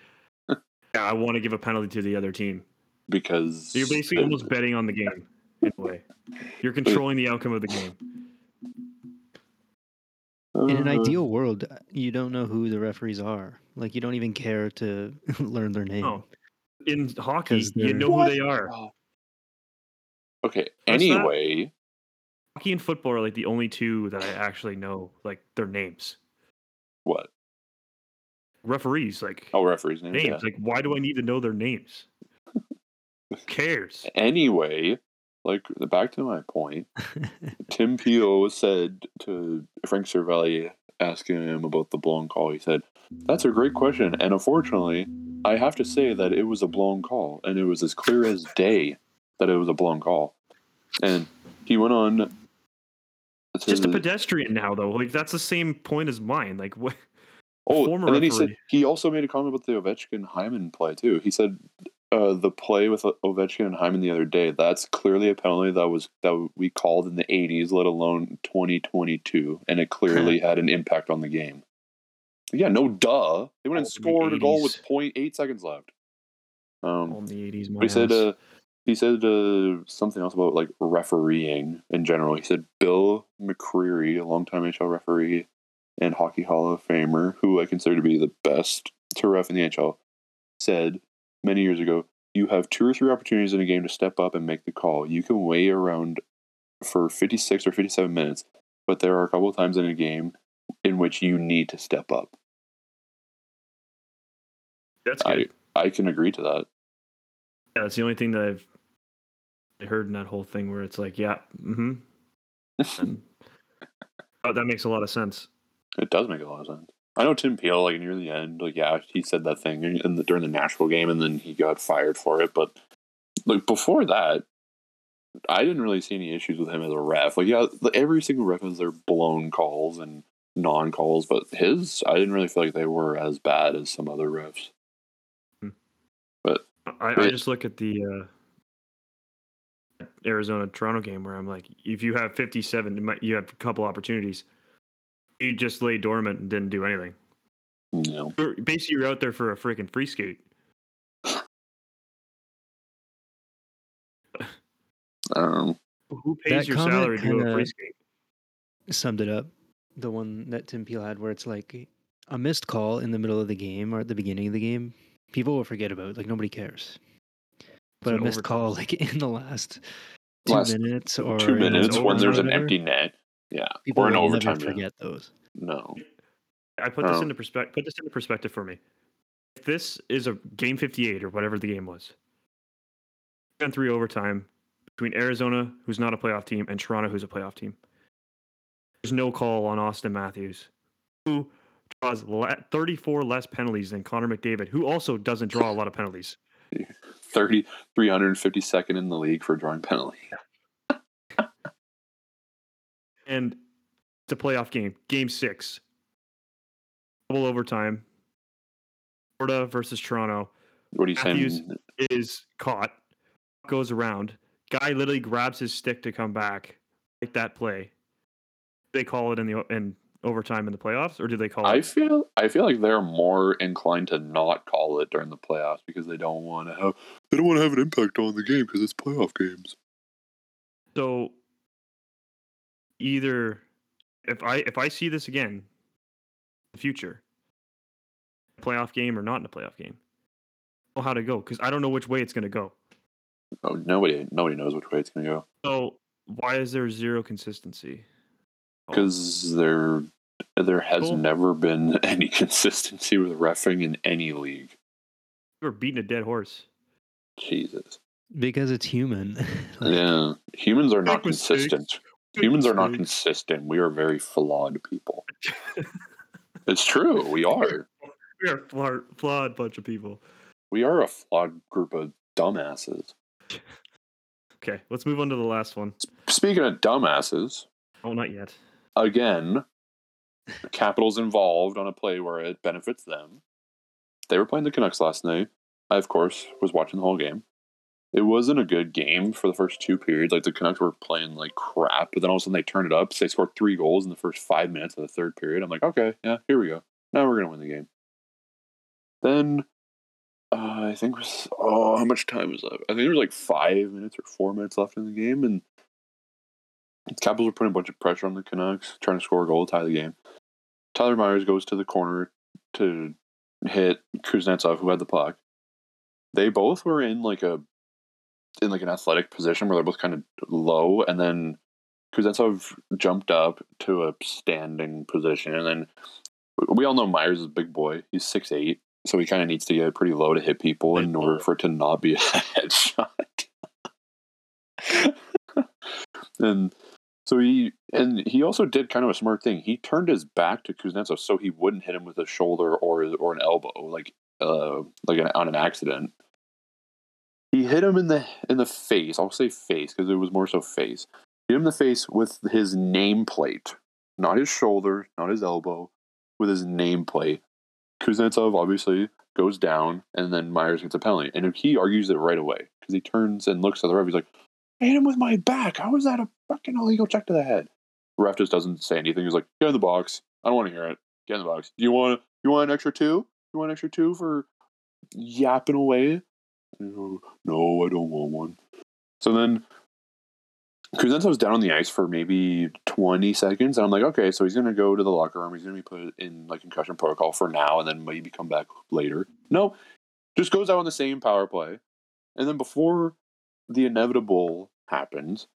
[SPEAKER 3] "Yeah, I want to give a penalty to the other team"?
[SPEAKER 1] because
[SPEAKER 3] You're basically almost betting on the game in a way. You're controlling the outcome of the game.
[SPEAKER 2] In an
[SPEAKER 1] Uh,
[SPEAKER 2] ideal world, you don't know who the referees are. Like you don't even care to learn their name.
[SPEAKER 3] No. In hockey, you know
[SPEAKER 1] What?
[SPEAKER 3] who they are.
[SPEAKER 1] Oh. Okay.
[SPEAKER 3] What's that?
[SPEAKER 1] Anyway,
[SPEAKER 3] Hockey and football are like the only two that I actually know, like their names.
[SPEAKER 1] what?
[SPEAKER 3] Referees, like
[SPEAKER 1] Oh, referees names.
[SPEAKER 3] names.
[SPEAKER 1] yeah.
[SPEAKER 3] Like, why do I need to know their names? Who cares?
[SPEAKER 1] Anyway, like back to my point. Tim Peel said to Frank Seravalli, asking him about the blown call, he said, That's a great question. And unfortunately, I have to say that it was a blown call. And it was as clear as day that it was a blown call. And he went on.
[SPEAKER 3] Just a pedestrian now, though. Like that's the same point as mine. Like what?
[SPEAKER 1] Oh, and then he said he also made a comment about the Ovechkin Hyman play too. He said uh, the play with Ovechkin and Hyman the other day. That's clearly a penalty that was that we called in the '80s, let alone 2022, and it clearly had an impact on the game. Yeah, no duh. They went and scored a goal with
[SPEAKER 3] 80s.
[SPEAKER 1] 0.8 seconds left. Um,
[SPEAKER 3] On the eighties, my
[SPEAKER 1] he said uh, he said uh, something else about like refereeing in general. He said Bill McCreary, a longtime NHL referee and Hockey Hall of Famer, who I consider to be the best to ref in the NHL, said many years ago, "You have two or three opportunities in a game to step up and make the call. You can wait around for 56 or 57 minutes, but there are a couple of times in a game in which you need to step up."
[SPEAKER 3] that's good.
[SPEAKER 1] I I can agree to that.
[SPEAKER 3] yeah, that's the only thing that I've heard in that whole thing where it's like, yeah, mm-hmm. And, oh, that makes a lot of sense.
[SPEAKER 1] It does make a lot of sense. I know Tim Peel, like near the end, like yeah, he said that thing in the, during the Nashville game, and then he got fired for it. But like before that, I didn't really see any issues with him as a ref. Like yeah, every single ref has their blown calls and non calls, but his, I didn't really feel like they were as bad as some other refs.
[SPEAKER 3] I, I
[SPEAKER 1] Right.
[SPEAKER 3] just look at the uh, Arizona Toronto game where I'm like, if you have 57, you have a couple opportunities. You just lay dormant and didn't do anything.
[SPEAKER 1] No.
[SPEAKER 3] You're- Basically, you're out there for a freaking free skate.
[SPEAKER 1] um,
[SPEAKER 3] Who pays
[SPEAKER 2] That
[SPEAKER 3] your salary to go to a free skate?
[SPEAKER 2] Summed it up. The one that Tim Peel had, where it's like a missed call in the middle of the game or at the beginning of the game, people will forget about. Like nobody cares. But a
[SPEAKER 3] an
[SPEAKER 2] missed call, like in the last two
[SPEAKER 1] Last
[SPEAKER 2] minutes or
[SPEAKER 1] two minutes when there's an empty net, yeah,
[SPEAKER 2] people
[SPEAKER 1] or an
[SPEAKER 2] will
[SPEAKER 1] overtime.
[SPEAKER 2] never
[SPEAKER 1] yeah.
[SPEAKER 2] forget those.
[SPEAKER 1] No,
[SPEAKER 3] I put this
[SPEAKER 1] Oh.
[SPEAKER 3] into perspective. Put this into perspective for me. If this is a game 58 or whatever the game was, and three overtime between Arizona, who's not a playoff team, and Toronto, who's a playoff team. There's no call on Austin Matthews, who draws le- 34 less penalties than Connor McDavid, who also doesn't draw a lot of penalties.
[SPEAKER 1] 30, 352nd in the league for drawing penalty.
[SPEAKER 3] And it's a playoff game, game six, double overtime. Florida versus Toronto.
[SPEAKER 1] What are you
[SPEAKER 3] Matthews-
[SPEAKER 1] saying?
[SPEAKER 3] is caught, goes around. Guy literally grabs his stick to come back, like that play. They call it in the in overtime in the playoffs, or do they call
[SPEAKER 1] I
[SPEAKER 3] it?
[SPEAKER 1] feel I feel like they're more inclined to not call it during the playoffs because they don't want to have they don't want to have an impact on the game because it's playoff games.
[SPEAKER 3] So either if I if I see this again in the future, playoff game or not in a playoff game, I don't know how to go because I don't know which way it's going to go.
[SPEAKER 1] Oh, nobody nobody knows which way it's gonna go
[SPEAKER 3] So why is there zero consistency? Oh,
[SPEAKER 1] because there there has
[SPEAKER 3] Cool.
[SPEAKER 1] never been any consistency with refing in any league.
[SPEAKER 3] we're beating a dead horse.
[SPEAKER 1] Jesus,
[SPEAKER 2] because it's human. Like,
[SPEAKER 1] yeah, humans are not
[SPEAKER 3] consistent. mistakes.
[SPEAKER 1] Humans are not
[SPEAKER 3] mm-hmm.
[SPEAKER 1] consistent. We are very flawed people. It's true. We are.
[SPEAKER 3] We are flawed, flawed bunch of people.
[SPEAKER 1] We are a flawed group of dumbasses.
[SPEAKER 3] Okay, let's move on to the last one.
[SPEAKER 1] Speaking of dumbasses,
[SPEAKER 3] Oh, not yet.
[SPEAKER 1] again, Capitals involved on a play where it benefits them. They were playing the Canucks last night. I, of course, was watching the whole game. It wasn't a good game for the first two periods. Like the Canucks were playing like crap, but then all of a sudden they turned it up. So they scored three goals in the first five minutes of the third period. I'm like, okay, yeah, here we go. Now we're gonna win the game. Then uh, I think was oh, how much time was left? I think there was like five minutes or four minutes left in the game, and the Capitals were putting a bunch of pressure on the Canucks, trying to score a goal, to tie the game. Tyler Myers goes to the corner to hit Kuznetsov, who had the puck. They both were in like a in like an athletic position where they're both kind of low, and then Kuznetsov jumped up to a standing position, and then we all know Myers is a big boy. He's six eight, so he kind of needs to get pretty low to hit people in order for it to not be a headshot. and so he and he also did kind of a smart thing. He turned his back to Kuznetsov so he wouldn't hit him with a shoulder or or an elbow, like uh like an, on an accident. He hit him in the in the face. I'll say face because it was more so face. Hit him in the face with his nameplate, not his shoulder, not his elbow, with his nameplate. Kuznetsov obviously goes down, and then Myers gets a penalty, and he argues it right away because he turns and looks at the ref. He's like, "I hit him with my back. How is that a fucking illegal check to the head?" The ref just doesn't say anything. He's like, "Get in the box. I don't want to hear it. Get in the box. Do you want you want an extra two? You want an extra two for yapping away?" No, I don't want one. So then Kuznetsov's down on the ice for maybe 20 seconds. And I'm like, okay, so he's going to go to the locker room. He's going to be put in like concussion protocol for now and then maybe come back later. No, just goes out on the same power play. And then before the inevitable happens,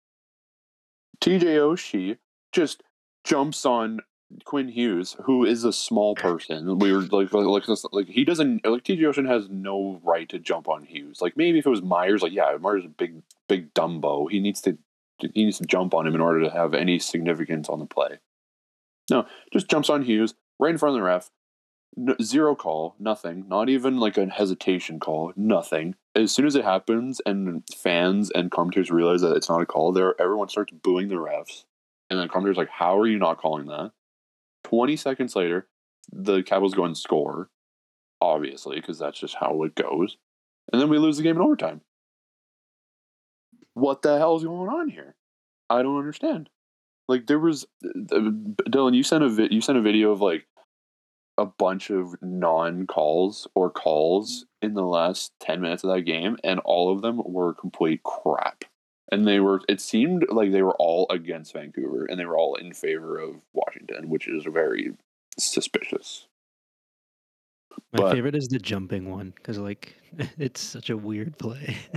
[SPEAKER 1] TJ Oshie just jumps on Quinn Hughes, who is a small person. We were like, like, like, he doesn't like TJ Oshie has no right to jump on Hughes. Like maybe if it was Myers, like yeah, Myers is a big, big Dumbo. He needs to he needs to jump on him in order to have any significance on the play. No, just jumps on Hughes right in front of the ref. Zero call, nothing. Not even like a hesitation call, nothing. As soon as it happens, and fans and commentators realize that it's not a call, there everyone starts booing the refs, and then commentators like, "How are you not calling that?" Twenty seconds later, the Capitals go and score, obviously, because that's just how it goes, and then we lose the game in overtime what the hell is going on here? I don't understand. Like there was uh, Dylan, you sent a vi- you sent a video of like a bunch of non calls or calls in the last ten minutes of that game, and all of them were complete crap. And they were. It seemed like they were all against Vancouver, and they were all in favor of Washington, which is very suspicious.
[SPEAKER 2] My
[SPEAKER 1] But-
[SPEAKER 2] favorite is the jumping one because like it's such a weird play.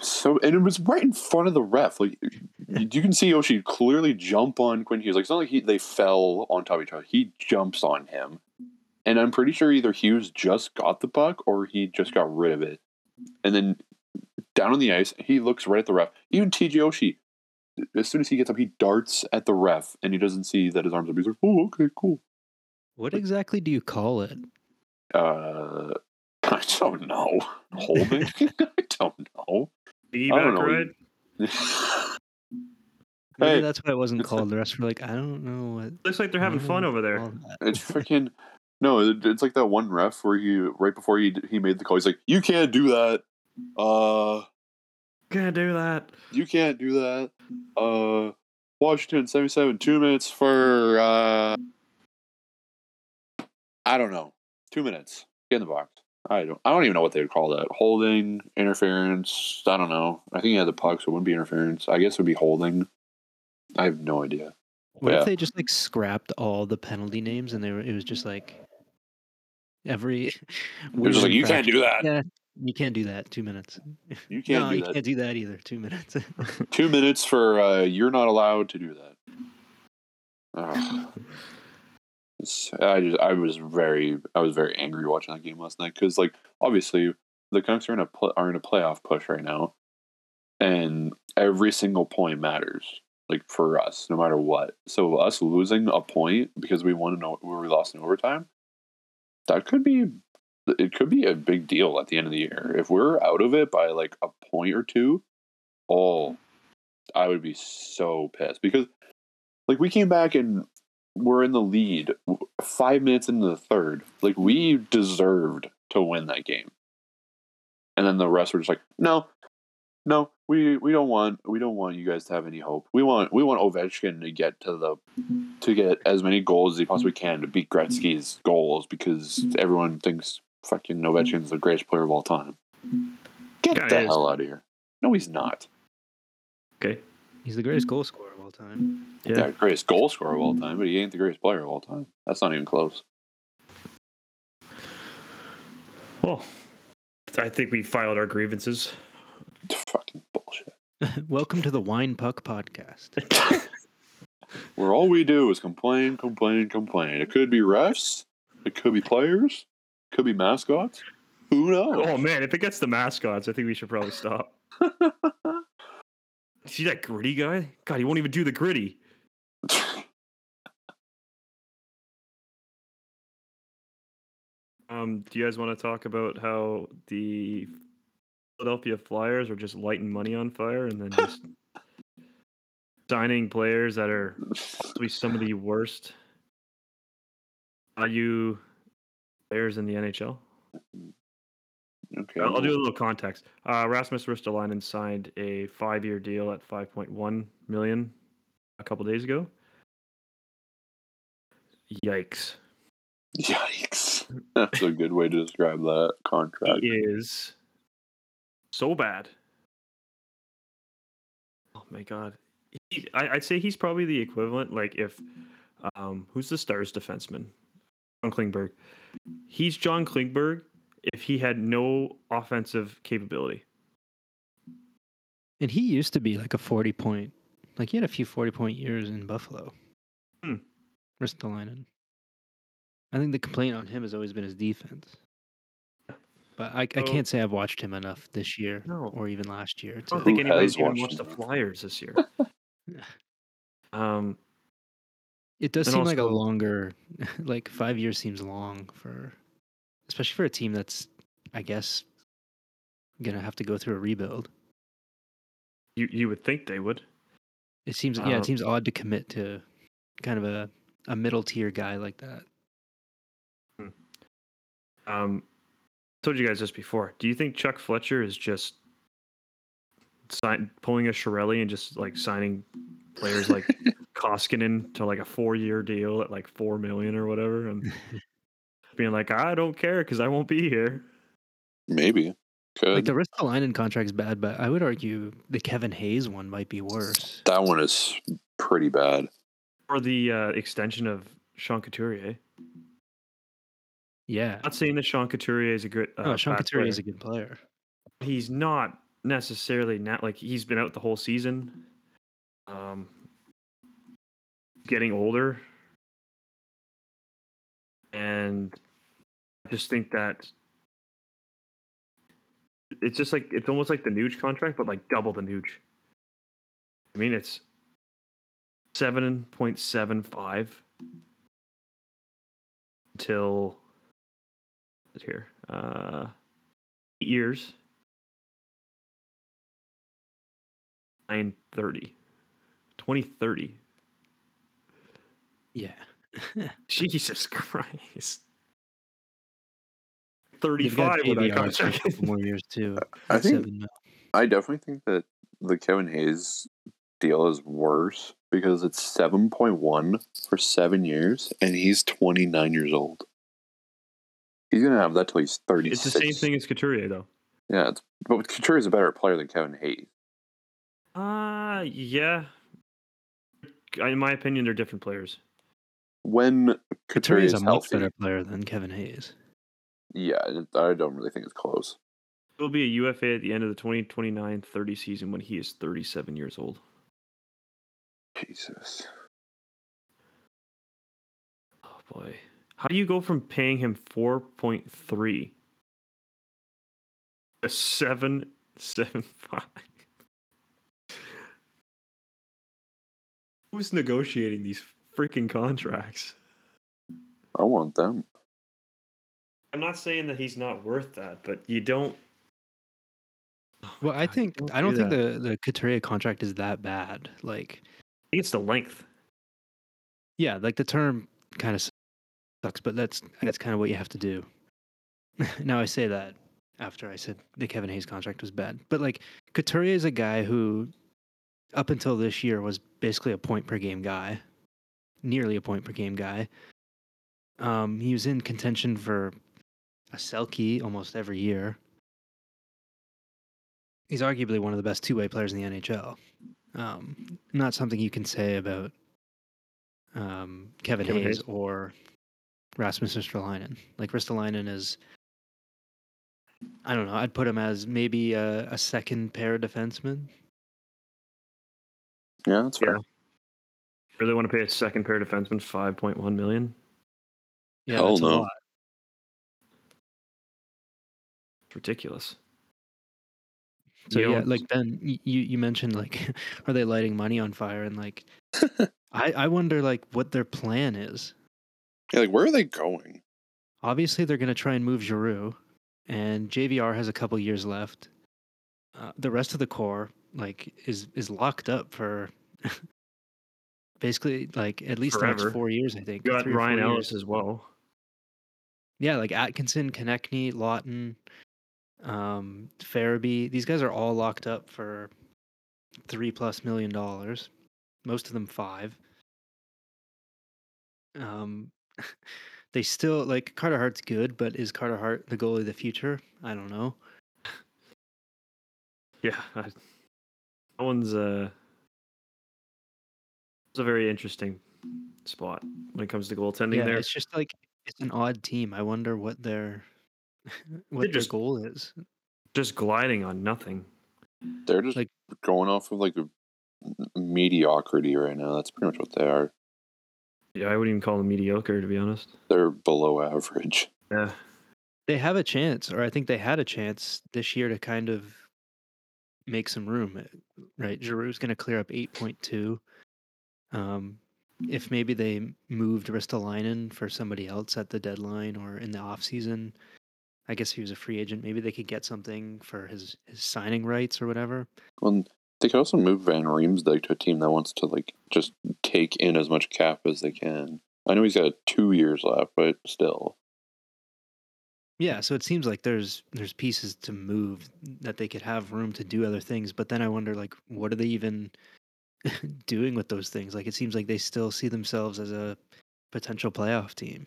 [SPEAKER 1] So and it was right in front of the ref. Like you, can see Oshie clearly jump on Quinn Hughes. Like it's not like he, they fell on top of each other. He jumps on him, and I'm pretty sure either Hughes just got the puck or he just got rid of it. And then down on the ice, he looks right at the ref. Even TJ Oshie, as soon as he gets up, he darts at the ref, and he doesn't see that his arms up. He's like, "Oh, okay, cool."
[SPEAKER 2] what exactly do you call it?
[SPEAKER 1] Uh, I don't know. Holding? I don't know.
[SPEAKER 3] Piggyback
[SPEAKER 1] I don't know.
[SPEAKER 3] ride.
[SPEAKER 2] Maybe
[SPEAKER 1] Hey.
[SPEAKER 2] that's why it wasn't called. The rest were like, I don't know what.
[SPEAKER 3] Looks like they're having fun over there.
[SPEAKER 1] It's freaking no. It's like that one ref where he right before he he made the call, he's like, "You can't do that. Uh,
[SPEAKER 3] Can't do that.
[SPEAKER 1] you can't do that. Uh, Washington seventy seven, two minutes for uh, I don't know, two minutes. Get in the box. I don't. I don't even know what they would call that. Holding, interference. I don't know. I think he had the puck, so it wouldn't be interference. I guess it would be holding. I have no idea.
[SPEAKER 2] What
[SPEAKER 1] Yeah.
[SPEAKER 2] if they just like scrapped all the penalty names and they were? It was just like every.
[SPEAKER 1] It was just like you can't do that.
[SPEAKER 2] Yeah, you can't do that. Two minutes.
[SPEAKER 1] You can't
[SPEAKER 2] no,
[SPEAKER 1] do
[SPEAKER 2] you
[SPEAKER 1] that.
[SPEAKER 2] can't do that either. Two minutes.
[SPEAKER 1] Two minutes for uh, you're not allowed to do that. I just I was very I was very angry watching that game last night because like obviously the Canucks are in a pl- are in a playoff push right now, and every single point matters like for us no matter what. So us losing a point because we won in o- where we lost in overtime, that could be it could be a big deal at the end of the year if we're out of it by like a point or two. Oh, I would be so pissed because, like, we came back and we're in the lead five minutes into the third. Like, we deserved to win that game, and then the rest were just like, no, no, we we don't want we don't want you guys to have any hope. We want we want Ovechkin to get to the to get as many goals as he possibly can to beat Gretzky's goals because everyone thinks fucking Ovechkin's the greatest player of all time. Get
[SPEAKER 3] Kinda
[SPEAKER 1] the
[SPEAKER 3] is.
[SPEAKER 1] hell out of here. No, he's not.
[SPEAKER 3] Okay.
[SPEAKER 2] He's the greatest goal scorer of all time.
[SPEAKER 3] Yeah.
[SPEAKER 1] Yeah, greatest goal scorer of all time, but he ain't the greatest player of all time. That's not even close.
[SPEAKER 3] Well, I think we filed our grievances.
[SPEAKER 1] Fucking bullshit.
[SPEAKER 2] Welcome to the Wine Puck podcast.
[SPEAKER 1] Where all we do is complain, complain, complain. It could be refs, it could be players, it could be mascots. Who knows?
[SPEAKER 3] Oh man, if it gets the mascots, I think we should probably stop. See that gritty guy? God, he won't even do the gritty. Um, do you guys want to talk about how the Philadelphia Flyers are just lighting money on fire and then just signing players that are possibly some of the worst value players in the NHL?
[SPEAKER 1] okay.
[SPEAKER 3] I'll, I'll do a little context. Uh, Rasmus Ristolainen signed a five-year deal at 5.1 million a couple days ago. Yikes!
[SPEAKER 1] Yikes. That's a good way to describe that contract.
[SPEAKER 3] He is so bad. Oh my god! He, I, I'd say he's probably the equivalent. Like if, um, who's the Stars defenseman? John Klingberg. He's John Klingberg if he had no offensive capability.
[SPEAKER 2] And he used to be like a 40 point, like he had a few 40 point years in Buffalo.
[SPEAKER 3] Hmm.
[SPEAKER 2] Ristolainen. I think the complaint on him has always been his defense. But I, I can't say I've watched him enough this year
[SPEAKER 3] No.
[SPEAKER 2] or even last year.
[SPEAKER 3] I don't think
[SPEAKER 1] Who
[SPEAKER 3] anybody's even
[SPEAKER 1] watched
[SPEAKER 3] watched the? Flyers this year. um,
[SPEAKER 2] it does
[SPEAKER 3] and
[SPEAKER 2] seem like a longer, like five years seems long for, especially for a team that's, I guess, gonna have to go through a rebuild.
[SPEAKER 3] you you would think they would.
[SPEAKER 2] It seems, yeah, it seems odd to commit to kind of a, a middle tier guy like that.
[SPEAKER 3] Um, told you guys this before. Do you think Chuck Fletcher is just sign, pulling a Chiarelli and just like signing players like Koskinen to like a four-year deal at like four million or whatever, and being like, I don't care because I won't be here.
[SPEAKER 1] Maybe. Could.
[SPEAKER 2] Like the Ristolainen contract's bad, but I would argue the Kevin Hayes one might be worse.
[SPEAKER 1] that one is pretty bad.
[SPEAKER 3] Or the uh, extension of Sean Couturier.
[SPEAKER 2] Yeah.
[SPEAKER 3] I'm Not saying that Sean Couturier is a good. Uh,
[SPEAKER 2] oh, Sean
[SPEAKER 3] bad
[SPEAKER 2] Couturier is a good player.
[SPEAKER 3] He's not necessarily not like he's been out the whole season. Um, getting older, and I just think that it's just like it's almost like the Nuge contract, but like double the Nuge. I mean, it's seven point seven five until here uh eight years 930 2030
[SPEAKER 2] Yeah.
[SPEAKER 3] jesus christ 35 with that
[SPEAKER 2] JVR for a couple more years too.
[SPEAKER 1] I think
[SPEAKER 2] seven.
[SPEAKER 1] I definitely think that the Kevin Hayes deal is worse because it's seven point one for seven years, and he's twenty nine years old. He's gonna have that till he's thirty
[SPEAKER 3] it's the same thing as couturier though
[SPEAKER 1] Yeah, it's, but Couture is a better player than Kevin Hayes.
[SPEAKER 3] Uh yeah in my opinion they're different players
[SPEAKER 1] When Couture
[SPEAKER 2] Couturier
[SPEAKER 1] is
[SPEAKER 2] is a much
[SPEAKER 1] healthy,
[SPEAKER 2] better player than Kevin Hayes.
[SPEAKER 1] yeah, I don't really think it's close.
[SPEAKER 3] He'll be a UFA at the end of the 2029-30 season when he is 37 years old.
[SPEAKER 1] Jesus,
[SPEAKER 3] Oh boy. How do you go from paying him 4.3 to 775? Who's negotiating these freaking contracts?
[SPEAKER 1] I want them.
[SPEAKER 3] I'm not saying that he's not worth that, but you don't Oh my
[SPEAKER 2] Well, I
[SPEAKER 3] God, you
[SPEAKER 2] think I don't
[SPEAKER 3] do
[SPEAKER 2] think
[SPEAKER 3] that.
[SPEAKER 2] the the Couturier contract is that bad. Like,
[SPEAKER 3] I think it's the length.
[SPEAKER 2] yeah, like the term kind of sucks, but that's that's kind of what you have to do. now I say that after I said the Kevin Hayes contract was bad, but like Couturier is a guy who, up until this year, was basically a point per game guy, nearly a point per game guy. Um, he was in contention for a Selke almost every year. He's arguably one of the best two-way players in the NHL. Um, not something you can say about um, Kevin,
[SPEAKER 3] Kevin
[SPEAKER 2] Hayes,
[SPEAKER 3] Hayes.
[SPEAKER 2] or Rasmus Ristolainen. Like Ristolainen is, I don't know. I'd put him as maybe a, a second pair defenseman.
[SPEAKER 1] Yeah, that's fair.
[SPEAKER 3] Yeah. Really want to pay a second pair defenseman 5.1 million?
[SPEAKER 2] Yeah,
[SPEAKER 1] Hell
[SPEAKER 2] that's a
[SPEAKER 1] no.
[SPEAKER 2] lot.
[SPEAKER 3] It's ridiculous.
[SPEAKER 2] So
[SPEAKER 3] You
[SPEAKER 2] yeah,
[SPEAKER 3] don't-
[SPEAKER 2] like Ben, you you mentioned like, are they lighting money on fire? And like, I I wonder like what their plan is.
[SPEAKER 1] Yeah, like where are they going?
[SPEAKER 2] Obviously, they're going to try and move Giroux, and JVR has a couple years left. Uh, the rest of the core like is is locked up for basically like at least the
[SPEAKER 3] Forever.
[SPEAKER 2] next four years. I think.
[SPEAKER 3] You got
[SPEAKER 2] three or
[SPEAKER 3] Ryan
[SPEAKER 2] four
[SPEAKER 3] Ellis
[SPEAKER 2] years.
[SPEAKER 3] as well.
[SPEAKER 2] Yeah, like Atkinson, Konecny, Laughton, um, Farabee. These guys are all locked up for three plus million dollars. Most of them five. Um, they still like Carter Hart's good, but is Carter Hart the goalie of the future? I don't know.
[SPEAKER 3] Yeah, I, that one's uh, it's a very interesting spot when it comes to goaltending.
[SPEAKER 2] yeah,
[SPEAKER 3] there,
[SPEAKER 2] it's just like it's an odd team. I wonder what their what their
[SPEAKER 3] just-
[SPEAKER 2] goal is.
[SPEAKER 3] just gliding on nothing.
[SPEAKER 1] They're just
[SPEAKER 2] Like-
[SPEAKER 1] going off of like a mediocrity right now. That's pretty much what they are.
[SPEAKER 3] Yeah, I wouldn't even call them mediocre to be honest.
[SPEAKER 1] They're below average.
[SPEAKER 3] Yeah,
[SPEAKER 2] They have a chance, or I think they had a chance this year to kind of make some room. uh, Right, Giroux's going to clear up eight point two. Um, if maybe they moved Ristolainen for somebody else at the deadline or in the off season, I guess he was a free agent. Maybe they could get something for his his signing rights or whatever.
[SPEAKER 1] Well, they could also move Van Riemsdyk to a team that wants to like just take in as much cap as they can. I know he's got two years left, but still.
[SPEAKER 2] Yeah, so it seems like there's there's pieces to move that they could have room to do other things, but then I wonder like what are they even doing with those things? Like it seems like they still see themselves as a potential playoff team.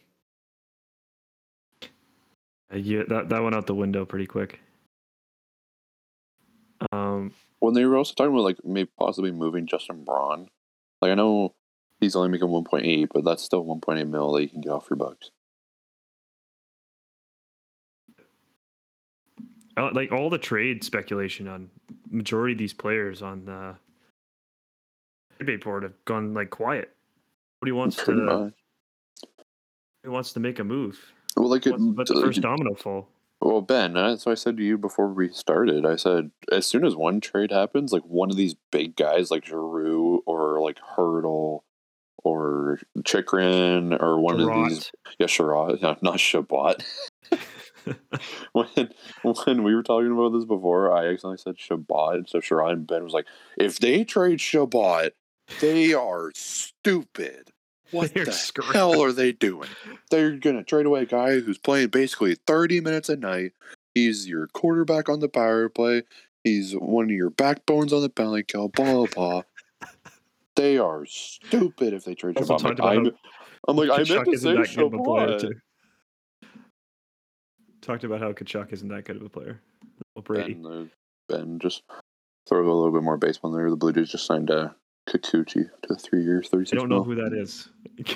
[SPEAKER 3] Uh, yeah, that that went out the window pretty quick. Um,
[SPEAKER 1] When they were also talking about like maybe possibly moving Justin Braun, like I know he's only making one point eight, but that's still one point eight mil that you can get off your bucks.
[SPEAKER 3] Uh, like all the trade speculation on majority of these players on the debate board have gone like quiet. Nobody wants
[SPEAKER 1] Pretty
[SPEAKER 3] to.
[SPEAKER 1] much.
[SPEAKER 3] Nobody wants to make a move.
[SPEAKER 1] Well, like,
[SPEAKER 3] Wants- Let the
[SPEAKER 1] uh,
[SPEAKER 3] first domino fall.
[SPEAKER 1] well, Ben, uh, that's what I said to you before we started. I said as soon as one trade happens, like one of these big guys, like Giroux or like Hertl or Chychrun or one of these, yeah, Chiarot, no, not Chabot. when when we were talking about this before, I accidentally said Chabot. So Chiarot and Ben was like, if they trade Chabot, they are stupid. What
[SPEAKER 3] They're
[SPEAKER 1] the
[SPEAKER 3] screwed.
[SPEAKER 1] hell are they doing? They're gonna trade away a guy who's playing basically 30 minutes a night. He's your quarterback on the power play. He's one of your backbones on the penalty kill. Blah blah. blah. They are stupid if they trade Chabot. I'm like, I'm, like, I meant to say
[SPEAKER 3] that good of a player, Chabot. Talked about how Tkachuk isn't that good of a player. Brady.
[SPEAKER 1] Ben, uh, ben just throw a little bit more baseball in there. The Blue Jays just signed uh, Kikuchi to three years, thirty
[SPEAKER 3] I don't know who that is.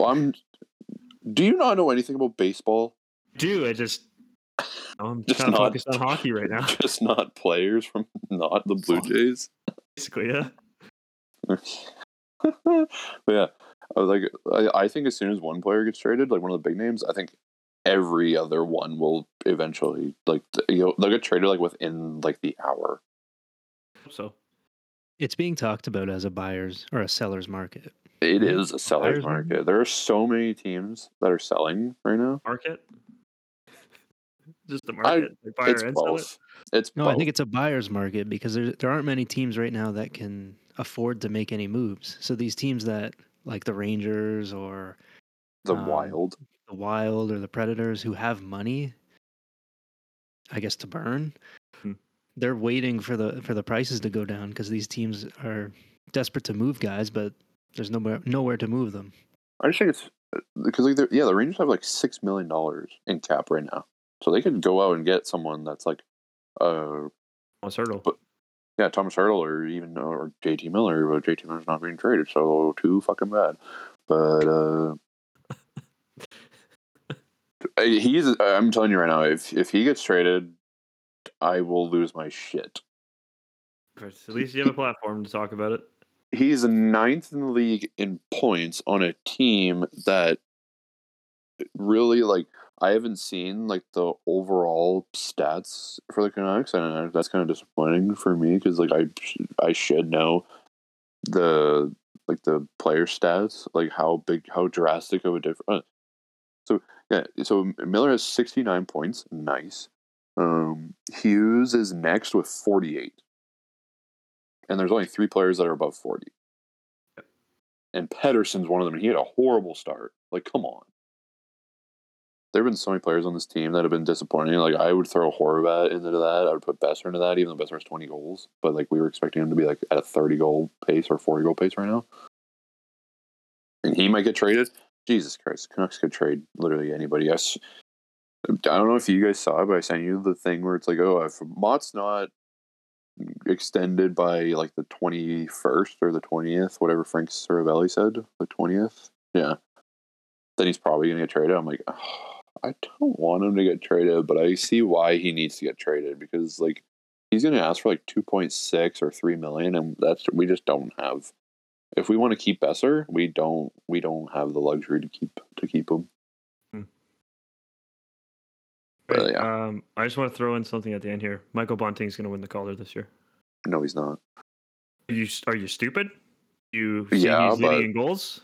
[SPEAKER 1] Well, I'm. Do you not know anything about baseball?
[SPEAKER 3] Do I just? I'm
[SPEAKER 1] Just not-
[SPEAKER 3] focused on hockey right now.
[SPEAKER 1] Just not players from not the Blue Jays.
[SPEAKER 3] Basically, yeah.
[SPEAKER 1] but yeah, I was like, I, I think as soon as one player gets traded, like one of the big names, I think every other one will eventually like you know, they'll get traded like within like the hour.
[SPEAKER 3] So
[SPEAKER 2] It's being talked about as a buyer's or a seller's market.
[SPEAKER 1] It is a seller's
[SPEAKER 2] buyer's market.
[SPEAKER 1] market. There are so many teams that are selling right now.
[SPEAKER 3] market. Just the market. like buyer
[SPEAKER 1] it's
[SPEAKER 3] and seller.
[SPEAKER 1] both. It's
[SPEAKER 2] No,
[SPEAKER 1] both.
[SPEAKER 2] I think it's a buyer's market because there there aren't many teams right now that can afford to make any moves. So these teams that like the Rangers or
[SPEAKER 1] the
[SPEAKER 2] um,
[SPEAKER 1] wild.
[SPEAKER 2] The Wild or the Predators who have money, I guess to burn,
[SPEAKER 3] Hmm.
[SPEAKER 2] they're waiting for the for the prices to go down because these teams are desperate to move guys, but there's nowhere nowhere to move them.
[SPEAKER 1] I just think it's because like they're- yeah, the Rangers have like six million dollars in cap right now, so they could go out and get someone that's like, uh,
[SPEAKER 3] Thomas Hertl.
[SPEAKER 1] But- yeah, Thomas Hertl or even or JT Miller, but JT Miller's not being traded, so too fucking bad. But uh, Uh, he's uh, I'm telling you right now, if if he gets traded, I will lose my shit.
[SPEAKER 3] At least you have a platform to talk about it.
[SPEAKER 1] he's ninth in the league in points on a team that really like I haven't seen like the overall stats for the Canucks, and uh, that's kind of disappointing for me because like I I should know the like the player stats, like how big, how drastic of a difference. So yeah, so Miller has sixty nine points, nice. Um, Hughes is next with forty eight and there's only three players that are above 40. And Pettersson's one of them, and he had a horrible start. Like, come on. There have been so many players on this team that have been disappointing. Like, I would throw Horvat into that. I would put Boeser into that, even though Boeser has 20 goals. But, like, we were expecting him to be, like, at a 30 goal pace or 40 goal pace right now. And he might get traded. Jesus Christ. Canucks could trade literally anybody. Yes. I don't know if you guys saw it, but I sent you the thing where it's like, oh, if Motte's not extended by like the 21st or the 20th, whatever Frank Seravalli said, the 20th. Yeah. Then he's probably going to get traded. I'm like, "Oh, I don't want him to get traded, but I see why he needs to get traded because like he's going to ask for like 2.6 or 3 million and that's we just don't have if we want to keep Boeser, we don't we don't have the luxury to keep to keep him. But, yeah.
[SPEAKER 3] Um, I just want to throw in something at the end here. Michael Bunting's going to win the Calder this year.
[SPEAKER 1] No, he's not.
[SPEAKER 3] Are you are you stupid? You see
[SPEAKER 1] Yeah,
[SPEAKER 3] he's leading
[SPEAKER 1] but-
[SPEAKER 3] in goals.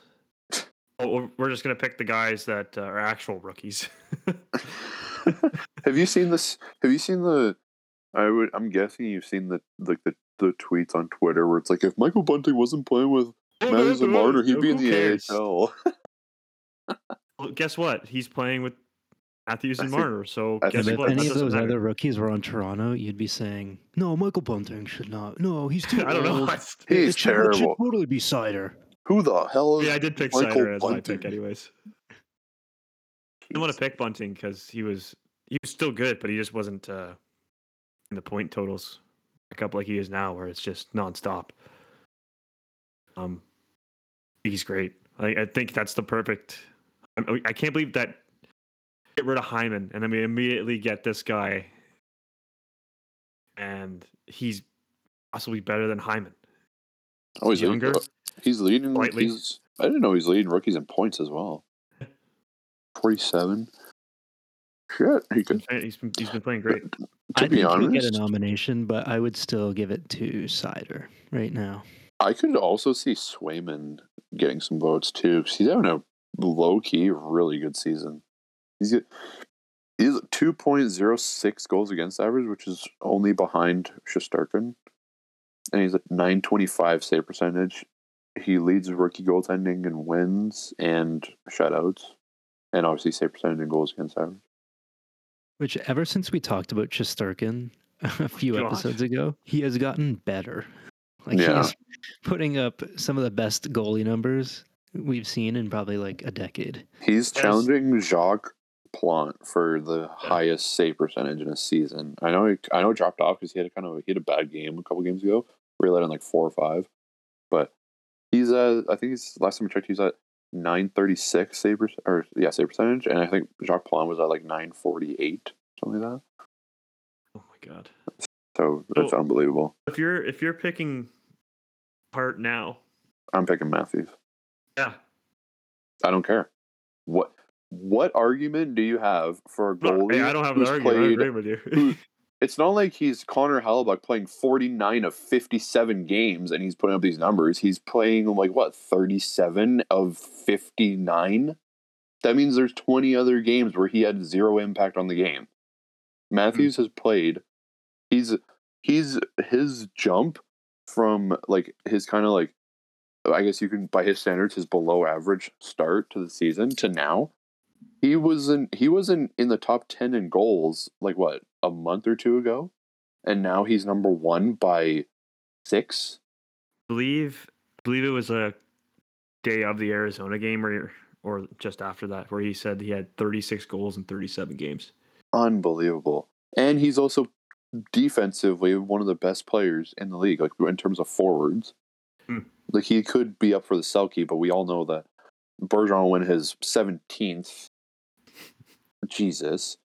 [SPEAKER 3] Oh, we're- we're just going to pick the guys that uh, are actual rookies.
[SPEAKER 1] have you seen this? Have you seen the? I would. I'm guessing you've seen the like the, the tweets on Twitter where it's like, if Michael Bunting wasn't playing with Matthews a Marner. he'd be in the
[SPEAKER 3] cares?
[SPEAKER 1] AHL.
[SPEAKER 3] Well, guess what? He's playing with Matthews
[SPEAKER 1] I
[SPEAKER 3] and
[SPEAKER 1] think-
[SPEAKER 3] Marner. So
[SPEAKER 1] I
[SPEAKER 3] guess
[SPEAKER 1] think
[SPEAKER 2] if
[SPEAKER 3] what?
[SPEAKER 2] any
[SPEAKER 3] That
[SPEAKER 2] of
[SPEAKER 3] doesn't
[SPEAKER 2] those
[SPEAKER 3] matter.
[SPEAKER 2] other rookies were on Toronto, you'd be saying, "No, Michael Bunting should not. No, he's too
[SPEAKER 3] I don't know.
[SPEAKER 2] old.
[SPEAKER 1] He's
[SPEAKER 2] It should, it should totally be Seider."
[SPEAKER 1] Who the hell is
[SPEAKER 3] yeah, I did pick
[SPEAKER 1] Michael
[SPEAKER 3] Seider as my pick, anyways. I didn't want to pick Bunting because he was he was still good, but he just wasn't uh, in the point totals back up like he is now, where it's just nonstop. Um, he's great. I, I think that's the perfect. I, I can't believe that get rid of Hyman and then we immediately get this guy and he's possibly better than Hyman.
[SPEAKER 1] Oh, he's
[SPEAKER 3] Younger,
[SPEAKER 1] Leading, he's leading.
[SPEAKER 3] slightly.
[SPEAKER 1] He's, I didn't know he's leading rookies in points as well. Forty-seven. Shit, he could.
[SPEAKER 3] he's been he's been playing great.
[SPEAKER 1] To
[SPEAKER 2] I
[SPEAKER 1] be
[SPEAKER 2] think he'll get a nomination, but I would still give it to Seider right now.
[SPEAKER 1] I could also see Swayman getting some votes too. 'cause he's having a low key, really good season. He's get, he's at two point zero six goals against average, which is only behind Shesterkin, and he's at nine twenty five save percentage. He leads rookie goaltending in wins and shutouts, and obviously save percentage and goals against average.
[SPEAKER 2] Which ever since we talked about Shesterkin a few
[SPEAKER 3] God.
[SPEAKER 2] episodes ago, he has gotten better. Like
[SPEAKER 1] Yeah.
[SPEAKER 2] he's putting up some of the best goalie numbers we've seen in probably like a decade.
[SPEAKER 1] He's challenging Jacques Plante for the highest save percentage in a season. I know. He, I know it dropped off because he had a kind of he had a bad game a couple games ago. Where he let in like four or five, but he's uh I think he's last time I checked he's at nine thirty six save per, or yeah save percentage, and I think Jacques Plante was at like nine forty eight something like that.
[SPEAKER 3] Oh my god!
[SPEAKER 1] So that's
[SPEAKER 3] So-
[SPEAKER 1] unbelievable.
[SPEAKER 3] If you're if you're picking Hart now,
[SPEAKER 1] I'm picking Matthews.
[SPEAKER 3] yeah,
[SPEAKER 1] I don't care. What what argument do you have for a goalie?
[SPEAKER 3] hey, I don't have an argument. I agree with you.
[SPEAKER 1] who- it's not like he's Connor Hellebuyck playing 49 of 57 games and he's putting up these numbers. He's playing like what 37 of 59. That means there's 20 other games where he had zero impact on the game. Hmm. Matthews has played. He's he's his jump from like his kind of like uh, I guess you can by his standards his below average start to the season to now. He wasn't he wasn't in the top 10 in goals like what a month or two ago and now he's number 1 by 6.
[SPEAKER 3] believe believe it was a day of the Arizona game or or just after that where he said he had 36 goals in 37 games.
[SPEAKER 1] Unbelievable. And he's also defensively one of the best players in the league like in terms of forwards.
[SPEAKER 3] Hmm.
[SPEAKER 1] Like he could be up for the Selke, but we all know that Bergeron will win his 17th. Jesus.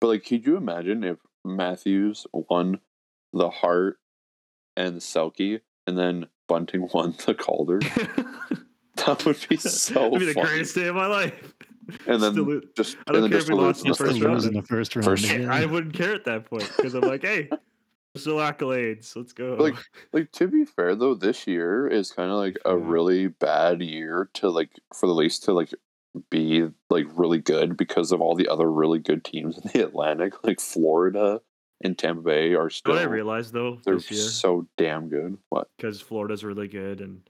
[SPEAKER 1] But like could you imagine if Matthews won the Hart and the Selke and then Bunting won the Calder? That would be so
[SPEAKER 3] It'd be the
[SPEAKER 1] funny.
[SPEAKER 3] great day of my life.
[SPEAKER 1] And then
[SPEAKER 3] Still lo-
[SPEAKER 1] just
[SPEAKER 3] I don't
[SPEAKER 1] and then
[SPEAKER 3] care
[SPEAKER 1] just
[SPEAKER 3] if we lost in the
[SPEAKER 1] the
[SPEAKER 3] first
[SPEAKER 1] first
[SPEAKER 3] round.
[SPEAKER 2] in the first round.
[SPEAKER 1] First-
[SPEAKER 2] again.
[SPEAKER 3] I wouldn't care at that point because I'm like, hey, still accolades. Let's go.
[SPEAKER 1] Like- like to be fair though this year is kind of like a really bad year to like for the leafs to like be like really good because of all the other really good teams in the atlantic like florida and tampa bay are still
[SPEAKER 3] what I realized though
[SPEAKER 1] they're
[SPEAKER 3] this year,
[SPEAKER 1] so damn good what
[SPEAKER 3] because Florida's really good and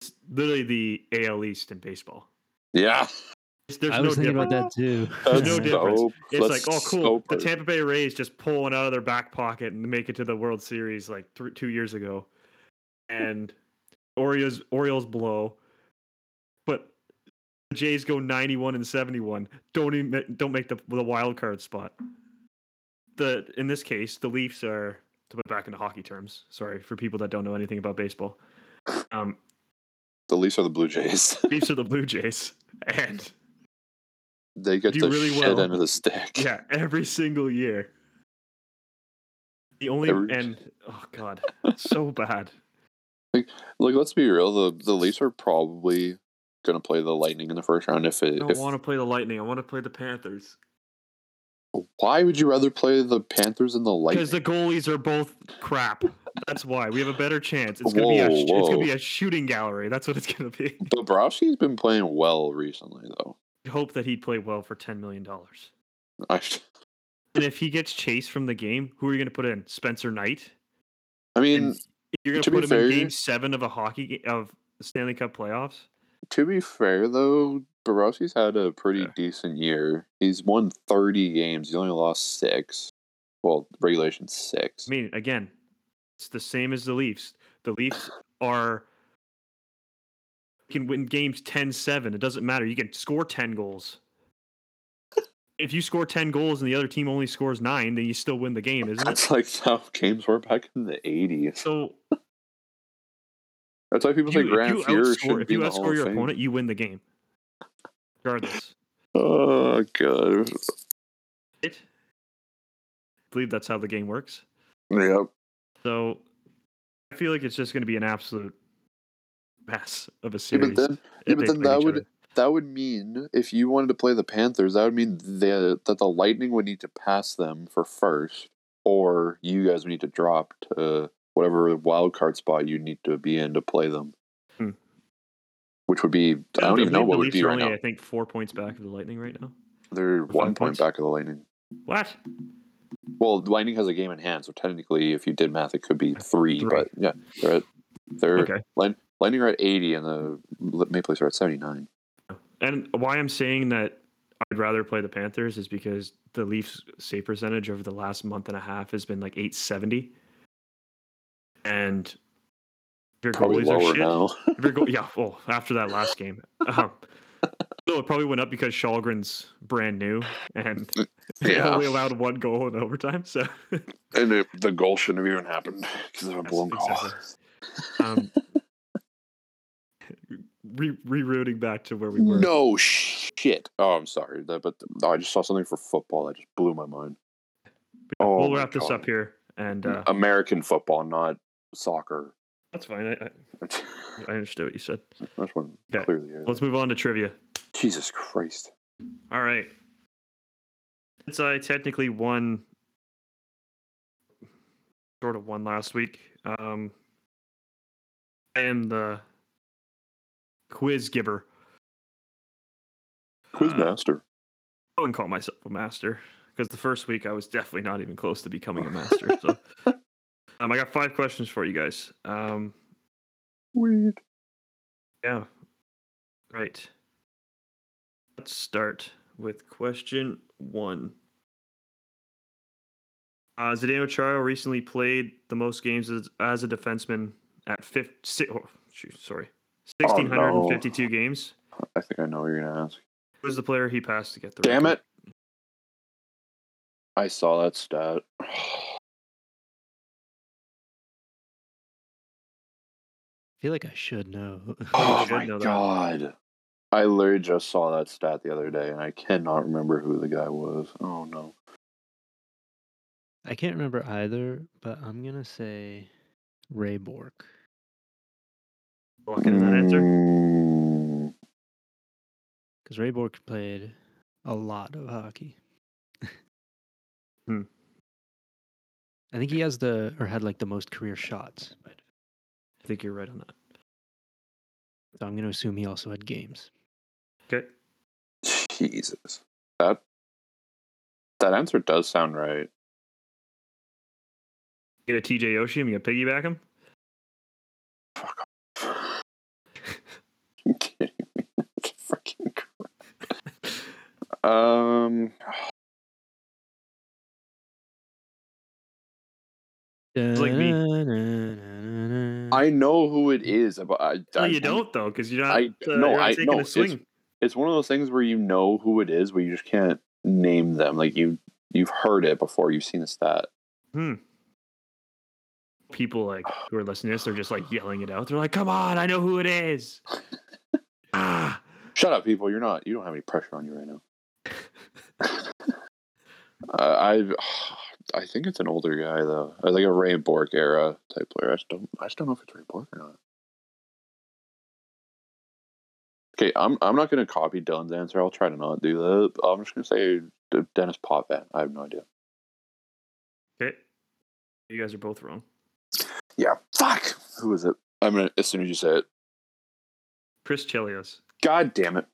[SPEAKER 3] it's literally the AL East in baseball.
[SPEAKER 1] yeah
[SPEAKER 3] It's- There's
[SPEAKER 2] I
[SPEAKER 3] no
[SPEAKER 2] was thinking
[SPEAKER 3] difference.
[SPEAKER 2] about that too.
[SPEAKER 3] There's no difference.
[SPEAKER 1] so-
[SPEAKER 3] It's like, oh, cool.
[SPEAKER 1] so
[SPEAKER 3] the. Tampa Bay Rays just pulling out of their back pocket and make it to the World Series like th- two years ago, and Orioles Orioles blow, but the Jays go 91 and 71. Don't even, don't make the the wild card spot. The in this case, the Leafs are to put it back into hockey terms. Sorry for people that don't know anything about baseball. Um,
[SPEAKER 1] the leafs are the blue jays
[SPEAKER 3] Leafs are the Blue Jays, and
[SPEAKER 1] they get
[SPEAKER 3] Do
[SPEAKER 1] the
[SPEAKER 3] really
[SPEAKER 1] shit
[SPEAKER 3] well.
[SPEAKER 1] end of the stick
[SPEAKER 3] Yeah, every single year. The only
[SPEAKER 1] Every-
[SPEAKER 3] and oh god, so bad.
[SPEAKER 1] like let's be real the the leafs are probably gonna play the lightning in the first round if
[SPEAKER 3] I
[SPEAKER 1] it
[SPEAKER 3] don't
[SPEAKER 1] if
[SPEAKER 3] want to play the Lightning. I want to play the Panthers
[SPEAKER 1] why would you rather play the panthers than the lightning
[SPEAKER 3] because the goalies are both crap. That's why we have a better chance. It's gonna be a
[SPEAKER 1] Whoa,
[SPEAKER 3] it's gonna be a shooting gallery. That's what it's gonna be.
[SPEAKER 1] Bobrovsky's been playing well recently, though.
[SPEAKER 3] Hope that he'd play well for ten million dollars.
[SPEAKER 1] I,
[SPEAKER 3] And if he gets chased from the game, who are you gonna put in? Spencer Knight.
[SPEAKER 1] I mean,
[SPEAKER 3] And you're gonna put him
[SPEAKER 1] fair-
[SPEAKER 3] in Game Seven of a hockey of Stanley Cup playoffs.
[SPEAKER 1] to be fair though, Bobrovsky's had a pretty
[SPEAKER 3] Yeah.
[SPEAKER 1] decent year. He's won thirty games. He's only lost six. Well, regulation six.
[SPEAKER 3] I mean, again, it's the same as the Leafs. The Leafs are can win games 10-7. It doesn't matter. You can score 10 goals. if you score 10 goals and the other team only scores 9, then you still win the game, isn't it?
[SPEAKER 1] That's like how games were back in the eighties.
[SPEAKER 3] So
[SPEAKER 1] That's why people
[SPEAKER 3] you,
[SPEAKER 1] say
[SPEAKER 3] if you
[SPEAKER 1] Fuhrer should
[SPEAKER 3] if
[SPEAKER 1] be
[SPEAKER 3] you
[SPEAKER 1] the Hall
[SPEAKER 3] outscore your opponent, you win the game. Regardless.
[SPEAKER 1] Oh god.
[SPEAKER 3] It I believe that's how the game works.
[SPEAKER 1] Yep.
[SPEAKER 3] So I feel like it's just going to be an absolute mess of a
[SPEAKER 1] Yeah,
[SPEAKER 3] series.
[SPEAKER 1] but then, yeah, but then that would
[SPEAKER 3] other.
[SPEAKER 1] that would mean if you wanted to play the Panthers, that would mean the, that the Lightning would need to pass them for first, or you guys would need to drop to whatever wild card spot you need to be in to play them.
[SPEAKER 3] Hmm.
[SPEAKER 1] Which would be I don't even know what would be right
[SPEAKER 3] only,
[SPEAKER 1] now.
[SPEAKER 3] I think four points back of the Lightning right now.
[SPEAKER 1] They're one point
[SPEAKER 3] points?
[SPEAKER 1] back of the Lightning.
[SPEAKER 3] What?
[SPEAKER 1] Well, the Lightning has a game in hand, so technically, if you did math, it could be three.
[SPEAKER 3] Three.
[SPEAKER 1] But yeah, they're they're
[SPEAKER 3] Okay.
[SPEAKER 1] Lightning are at eighty, and the Maple Leafs are at seventy nine.
[SPEAKER 3] And why I'm saying that I'd rather play the Panthers is because the Leafs save percentage over the last month and a half has been like 870. And your
[SPEAKER 1] Probably
[SPEAKER 3] goalies are shit,
[SPEAKER 1] now.
[SPEAKER 3] if your go- yeah, well, after that last game. Um, no, it probably went up because Kallgren's brand new and
[SPEAKER 1] Yeah.
[SPEAKER 3] only allowed one goal in overtime. So
[SPEAKER 1] And it, the goal shouldn't have even happened because of a
[SPEAKER 3] Yes,
[SPEAKER 1] blown call.
[SPEAKER 3] exactly. um, re- rerouting back to where we were.
[SPEAKER 1] No shit. Oh, I'm sorry, but oh, I just saw something for football that just blew my mind. Oh
[SPEAKER 3] we'll wrap this up here. And uh,
[SPEAKER 1] American football, not soccer.
[SPEAKER 3] that's fine. I, I, I understood what you said.
[SPEAKER 1] That's one
[SPEAKER 3] Okay.
[SPEAKER 1] clearly is.
[SPEAKER 3] Let's move on to trivia.
[SPEAKER 1] Jesus Christ.
[SPEAKER 3] All right. Since I technically won, sort of won last week, um, I am the quiz giver. Uh,
[SPEAKER 1] Quizmaster.
[SPEAKER 3] I wouldn't call myself a master because the first week I was definitely not even close to becoming a master. so, um, I got five questions for you guys. Um,
[SPEAKER 1] Weird.
[SPEAKER 3] Yeah. Right. Let's start with question one. Uh, Zdeno Chara recently played the most games as, as a defenseman at 50, oh, shoot, sorry,
[SPEAKER 1] Oh,
[SPEAKER 3] 1,652 games.
[SPEAKER 1] I think I know what you're gonna ask.
[SPEAKER 3] Who's the player he passed to get the
[SPEAKER 1] Damn
[SPEAKER 3] record?
[SPEAKER 1] it. I saw that stat.
[SPEAKER 2] I feel like I should know.
[SPEAKER 1] Oh
[SPEAKER 3] should
[SPEAKER 1] my
[SPEAKER 3] know that.
[SPEAKER 1] god. I literally just saw that stat the other day and I cannot remember who the guy was. Oh no.
[SPEAKER 2] I can't remember either, but I'm gonna say Ray Bourque.
[SPEAKER 3] Locking in that answer.
[SPEAKER 1] Mm,
[SPEAKER 2] Because Ray Bourque played a lot of hockey.
[SPEAKER 3] Hmm.
[SPEAKER 2] I think he has the or had like the most career shots. But,
[SPEAKER 3] I think you're right on that.
[SPEAKER 2] so I'm gonna assume he also had games.
[SPEAKER 3] Okay.
[SPEAKER 1] Jesus. That that answer does sound right.
[SPEAKER 3] Get a TJ Oshie and you piggyback him?
[SPEAKER 1] Fuck off. you kidding me? That's freaking crap. Um
[SPEAKER 3] like me.
[SPEAKER 1] I know who it is, but I,
[SPEAKER 3] No,
[SPEAKER 1] I
[SPEAKER 3] you don't though, because you're not.
[SPEAKER 1] I-
[SPEAKER 3] uh,
[SPEAKER 1] no,
[SPEAKER 3] not
[SPEAKER 1] I-
[SPEAKER 3] taking
[SPEAKER 1] no,
[SPEAKER 3] a
[SPEAKER 1] it's-
[SPEAKER 3] swing.
[SPEAKER 1] it's one of those things where you know who it is, but you just can't name them. Like you, you've heard it before. You've seen the stat.
[SPEAKER 3] Hmm. People like who are listening to this, they're just like yelling it out. They're like, "Come on, I know who it is." ah,
[SPEAKER 1] Shut up, people. You're not. You don't have any pressure on you right now. Uh, I, I think it's an older guy though. I like a Ray Bourque era type player. I just don't. I just don't know if it's Ray Bourque or not. Okay, I'm. I'm not going to copy Dylan's answer. I'll try to not do that. I'm just going to say Denis Potvin. I have no idea.
[SPEAKER 3] okay. You guys are both wrong.
[SPEAKER 1] Yeah. Fuck. Who is it? I'm gonna as soon as you say it.
[SPEAKER 3] Chris Chelios,
[SPEAKER 1] God damn it.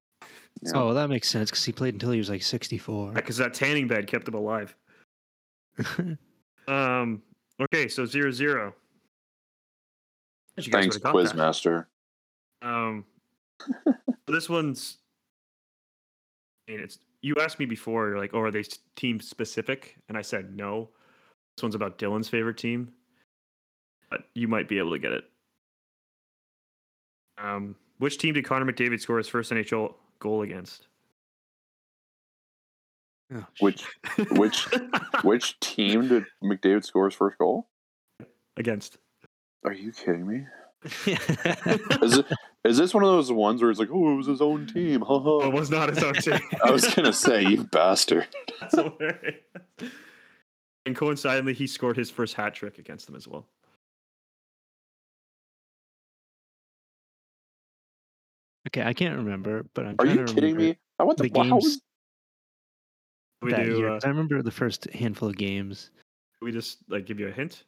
[SPEAKER 1] Yeah.
[SPEAKER 2] Oh, that makes sense because he played until he was like 64.
[SPEAKER 3] because that tanning bed kept him alive. Um. Okay, so zero zero. You
[SPEAKER 1] Thanks,
[SPEAKER 3] would've that.
[SPEAKER 1] Quizmaster.
[SPEAKER 3] Um, this one's. I mean, it's you asked me before, you're like, "Oh, are they team specific?" And I said no. This one's about Dylan's favorite team, but you might be able to get it. Um, which team did Connor McDavid score his first NHL goal against?
[SPEAKER 2] Oh,
[SPEAKER 1] Which which which team did McDavid score his first goal?
[SPEAKER 3] against?
[SPEAKER 1] Are you kidding me? Is it is this one of those ones where it's like, oh, it was his own team? Ha
[SPEAKER 3] it was not his own team.
[SPEAKER 1] I was gonna say, you bastard.
[SPEAKER 3] That's hilarious. And coincidentally, he scored his first hat trick against them as well.
[SPEAKER 2] Okay, I can't remember, but I'm
[SPEAKER 1] Are
[SPEAKER 2] trying
[SPEAKER 1] you
[SPEAKER 2] to
[SPEAKER 1] kidding
[SPEAKER 2] remember
[SPEAKER 1] me? I want the,
[SPEAKER 2] the games
[SPEAKER 1] was-
[SPEAKER 3] We
[SPEAKER 2] that
[SPEAKER 3] do.
[SPEAKER 2] year.
[SPEAKER 3] Uh,
[SPEAKER 2] 'cause I remember the first handful of games.
[SPEAKER 3] we just like give you a hint.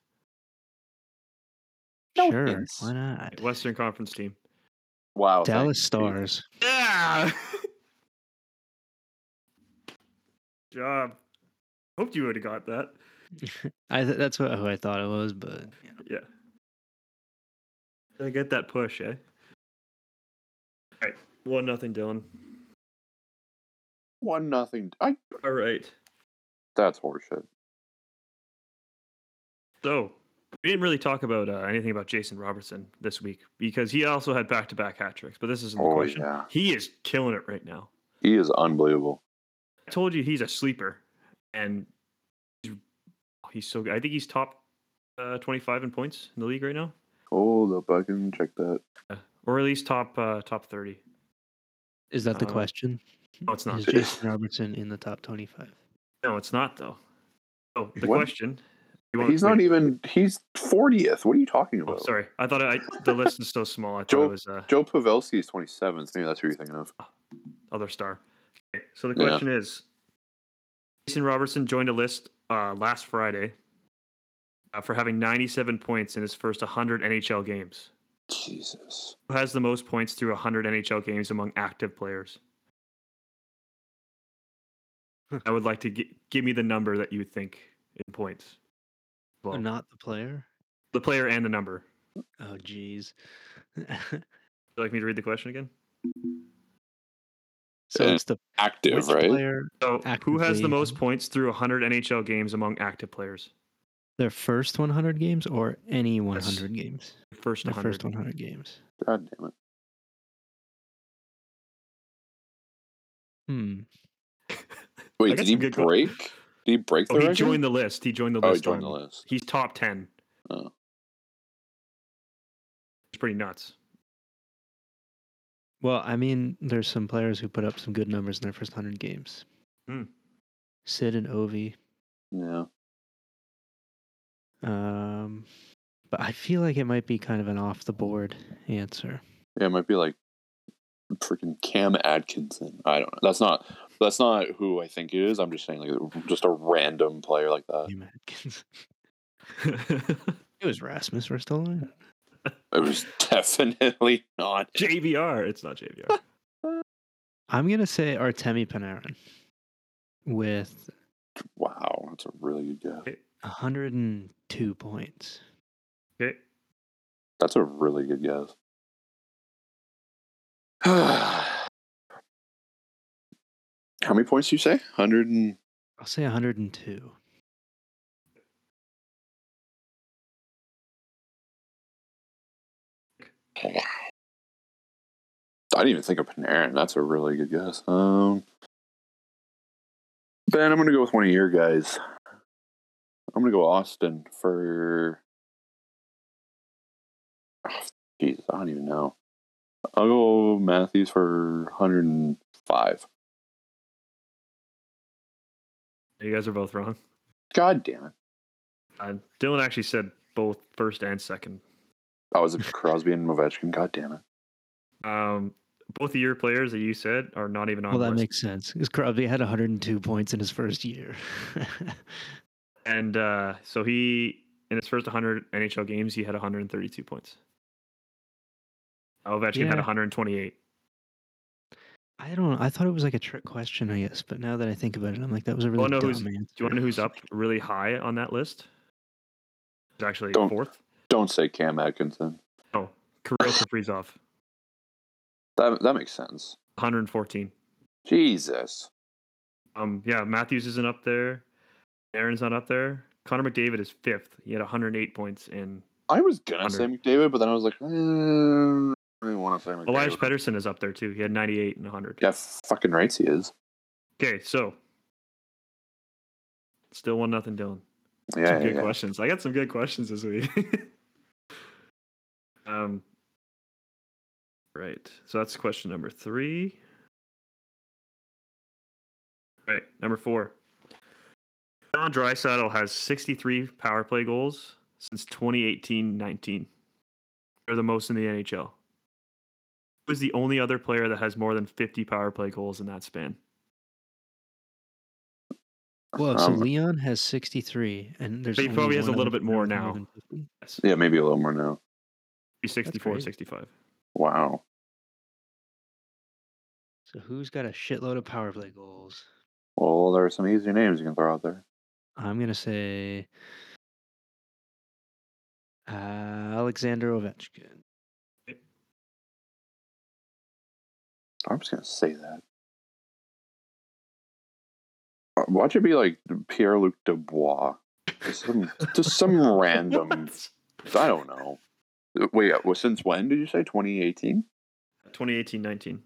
[SPEAKER 1] No
[SPEAKER 2] sure,
[SPEAKER 1] hints.
[SPEAKER 2] why not?
[SPEAKER 3] Western Conference team.
[SPEAKER 1] wow. thank
[SPEAKER 2] Dallas
[SPEAKER 1] you.
[SPEAKER 2] Stars.
[SPEAKER 3] Yeah. Job. Hoped you would have got that.
[SPEAKER 2] I th- that's what, who I thought it was, but yeah. know.
[SPEAKER 3] Yeah. I get that push, eh? All right, one nothing, Dylan.
[SPEAKER 1] One nothing. I
[SPEAKER 3] All right.
[SPEAKER 1] that's horseshit.
[SPEAKER 3] So we didn't really talk about uh, anything about Jason Robertson this week because he also had back-to-back hat tricks. But this isn't the
[SPEAKER 1] Oh
[SPEAKER 3] question.
[SPEAKER 1] yeah,
[SPEAKER 3] He is killing it right now.
[SPEAKER 1] he is unbelievable.
[SPEAKER 3] I told you he's a sleeper, and he's, he's so good. I think he's top uh, 25 in points in the league right now,
[SPEAKER 1] Hold up, I can check that.
[SPEAKER 3] Or at least top uh, top 30.
[SPEAKER 2] Is that the
[SPEAKER 3] Uh,
[SPEAKER 2] question?
[SPEAKER 3] No, it's not.
[SPEAKER 2] Is Jason Robertson in the top 25?
[SPEAKER 3] No, it's not though. Oh, the
[SPEAKER 1] What?
[SPEAKER 3] question.
[SPEAKER 1] He's not even. He's fortieth. What are you talking
[SPEAKER 3] Oh,
[SPEAKER 1] about?
[SPEAKER 3] sorry. I thought I, the list is so small. I thought
[SPEAKER 1] Joe-
[SPEAKER 3] it was uh,
[SPEAKER 1] Joe Pavelski is twenty seventh. Maybe that's who you're thinking of.
[SPEAKER 3] other star. Okay, so the
[SPEAKER 1] Yeah.
[SPEAKER 3] question is Jason Robertson joined a list uh, last Friday uh, for having 97 points in his first 100 NHL games.
[SPEAKER 1] Jesus.
[SPEAKER 3] Who has the most points through 100 NHL games among active players? I would like to gi- give me the number that you think in points. Well,
[SPEAKER 2] not the player?
[SPEAKER 3] the player and the number.
[SPEAKER 2] Oh, jeez.
[SPEAKER 3] Would you like me to read the question again?
[SPEAKER 2] so
[SPEAKER 1] Uh,
[SPEAKER 2] it's the
[SPEAKER 1] Active, right?
[SPEAKER 2] player,
[SPEAKER 3] So, who has the most points through 100 NHL games among active players?
[SPEAKER 2] Their first 100 games or any 100 games?
[SPEAKER 3] First
[SPEAKER 2] Their
[SPEAKER 3] 100.
[SPEAKER 2] first 100 games.
[SPEAKER 1] God damn it.
[SPEAKER 2] Hmm.
[SPEAKER 1] Wait, did he
[SPEAKER 3] some good
[SPEAKER 1] break? Did he break the
[SPEAKER 3] Oh, he
[SPEAKER 1] record?
[SPEAKER 3] joined the list. He joined the
[SPEAKER 1] oh, he
[SPEAKER 3] list.
[SPEAKER 1] joined the list.
[SPEAKER 3] He's top 10.
[SPEAKER 1] Oh.
[SPEAKER 3] It's pretty nuts.
[SPEAKER 2] Well, I mean, there's some players who put up some good numbers in their first 100 games.
[SPEAKER 3] Hmm.
[SPEAKER 2] Sid and Ovi.
[SPEAKER 1] Yeah.
[SPEAKER 2] Um, but I feel like it might be kind of an off the board answer.
[SPEAKER 1] Yeah, it might be like freaking Cam Atkinson. I don't know. That's not that's not who I think it is. I'm just saying like just a random player like that.
[SPEAKER 2] Cam Atkins. It was Rasmus Ristolainen.
[SPEAKER 1] It was definitely not.
[SPEAKER 3] JVR. It's not JVR.
[SPEAKER 2] I'm gonna say Artemi Panarin with
[SPEAKER 1] Wow, that's a really good guess.
[SPEAKER 3] Okay.
[SPEAKER 2] 102 points.
[SPEAKER 3] Okay.
[SPEAKER 1] That's a really good guess. How many points do you say? Hundred and
[SPEAKER 2] I'll say 102.
[SPEAKER 1] I didn't even think of Panarin. That's a really good guess. Um, Ben, I'm gonna go with one of your guys. I'm gonna go Auston for. Oh, Jesus, I don't even know. I'll go Matthews for 105.
[SPEAKER 3] You guys are both wrong.
[SPEAKER 1] God damn it!
[SPEAKER 3] Uh, Dylan actually said both first and second.
[SPEAKER 1] I was a Crosby and Ovechkin. God damn it!
[SPEAKER 3] Um, both of your players that you said are not even on
[SPEAKER 2] Well, that
[SPEAKER 3] list.
[SPEAKER 2] makes sense because Crosby had 102 points in his first year.
[SPEAKER 3] And uh, so he, in his first 100 NHL games, he had 132 points. Ovechkin had 128.
[SPEAKER 2] I don't know. I thought it was like a trick question, I guess. But now that I think about it, I'm like, that was a really
[SPEAKER 3] know
[SPEAKER 2] dumb
[SPEAKER 3] who's-
[SPEAKER 2] answer.
[SPEAKER 3] Do you want to know who's up really high on that list? He's actually
[SPEAKER 1] Don't.
[SPEAKER 3] fourth.
[SPEAKER 1] Don't say Cam Atkinson.
[SPEAKER 3] Oh, Kirill Kaprizov,
[SPEAKER 1] That that makes sense.
[SPEAKER 3] 114.
[SPEAKER 1] Jesus.
[SPEAKER 3] Um, yeah, Matthews isn't up there. Aaron's not up there. Connor McDavid is fifth. He had 108 points in.
[SPEAKER 1] I was gonna say McDavid, but then I was like, eh, I didn't want to say McDavid.
[SPEAKER 3] Elias Pettersson is up there too. He had 98 and 100.
[SPEAKER 1] Yeah, fucking rights he is.
[SPEAKER 3] Okay, so still one nothing, Dylan.
[SPEAKER 1] Yeah,
[SPEAKER 3] some
[SPEAKER 1] yeah,
[SPEAKER 3] good
[SPEAKER 1] yeah.
[SPEAKER 3] questions. I got some good questions this week. um, right. So that's question number three. Right. Number four. John Draisaitl has 63 power play goals since 2018-19. They're the most in the NHL. Who's the only other player that has more than 50 power play goals in that span?
[SPEAKER 2] Well, so
[SPEAKER 1] Um,
[SPEAKER 2] Leon has 63, and there's
[SPEAKER 3] He probably has a little bit more now. Yes.
[SPEAKER 1] Yeah, maybe a little more now.
[SPEAKER 3] He's 64,
[SPEAKER 2] great.
[SPEAKER 3] 65.
[SPEAKER 1] Wow.
[SPEAKER 2] So who's got a shitload of power play goals?
[SPEAKER 1] Well, there are some easy names you can throw out there.
[SPEAKER 2] I'm gonna say uh, Alexander Ovechkin.
[SPEAKER 1] I'm just gonna say that. Uh, Watch it be like Pierre Luc Dubois. Just some, just some random. I don't know. Wait, uh, well, since when did you say 2018?
[SPEAKER 3] 2018-19.
[SPEAKER 1] Shit.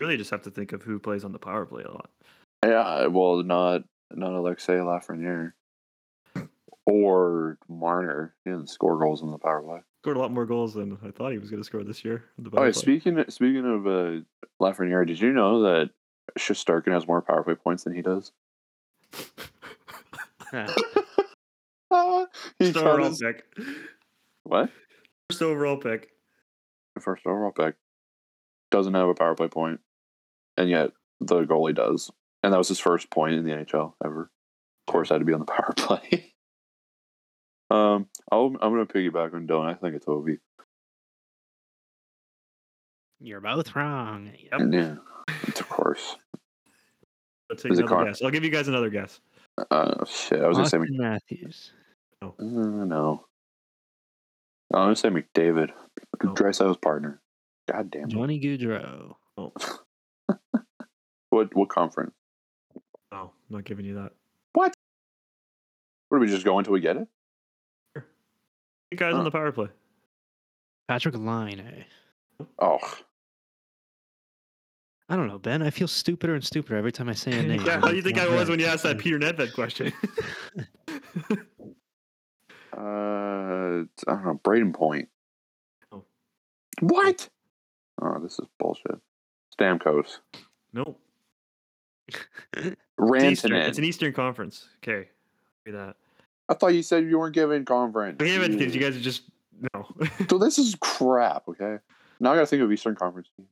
[SPEAKER 3] Really just have to think of who plays on the power play a lot.
[SPEAKER 1] Yeah, well, not not Alexis Lafreniere or Marner. He didn't score goals on the power play.
[SPEAKER 3] Scored a lot more goals than I thought he was going to score this year. in the
[SPEAKER 1] Oh,
[SPEAKER 3] play.
[SPEAKER 1] speaking speaking of uh, Lafreniere, did you know that Shesterkin has more power play points than he does? He
[SPEAKER 3] First
[SPEAKER 1] got
[SPEAKER 3] overall
[SPEAKER 1] his-
[SPEAKER 3] pick.
[SPEAKER 1] what?
[SPEAKER 3] First overall pick.
[SPEAKER 1] First overall pick doesn't have a power play point, and yet the goalie does, and that was his first point in the NHL ever. Of course, I had to be on the power play. um, I'll, I'm going to piggyback on Dylan. I think it's Ovi.
[SPEAKER 2] You're both wrong. Yep.
[SPEAKER 1] Yeah, it's of course.
[SPEAKER 3] Let's take
[SPEAKER 1] Is
[SPEAKER 3] another guess. I'll give you guys another guess.
[SPEAKER 1] Uh, shit. I was going to say
[SPEAKER 2] Auston Matthews.
[SPEAKER 1] Uh, no. I'm gonna say McDavid,
[SPEAKER 3] No.
[SPEAKER 1] Draisaitl's partner. God damn it!
[SPEAKER 2] Johnny Gaudreau.
[SPEAKER 3] Oh,
[SPEAKER 1] What what conference?
[SPEAKER 3] no, I'm not giving you that.
[SPEAKER 1] What? What do we just go until we get it?
[SPEAKER 3] You guys
[SPEAKER 1] Huh.
[SPEAKER 3] on the power play.
[SPEAKER 2] Patrik Laine.
[SPEAKER 1] Oh,
[SPEAKER 2] I don't know, Ben. I feel stupider and stupider every time I say a name.
[SPEAKER 3] Yeah, how do you think I was
[SPEAKER 2] right.
[SPEAKER 3] when you asked that Peter Nedved question?
[SPEAKER 1] uh, I don't know. Brayden Point.
[SPEAKER 3] Oh.
[SPEAKER 1] What? Oh, this is bullshit. Stamkos.
[SPEAKER 3] nope. It's, Eastern,
[SPEAKER 1] Rantanen.
[SPEAKER 3] it's an Eastern Conference. Okay. Give me that.
[SPEAKER 1] I thought you said you weren't giving conference.
[SPEAKER 3] Damn it, because you guys are just no.
[SPEAKER 1] So this is crap. Okay. Now I gotta think of Eastern Conference teams.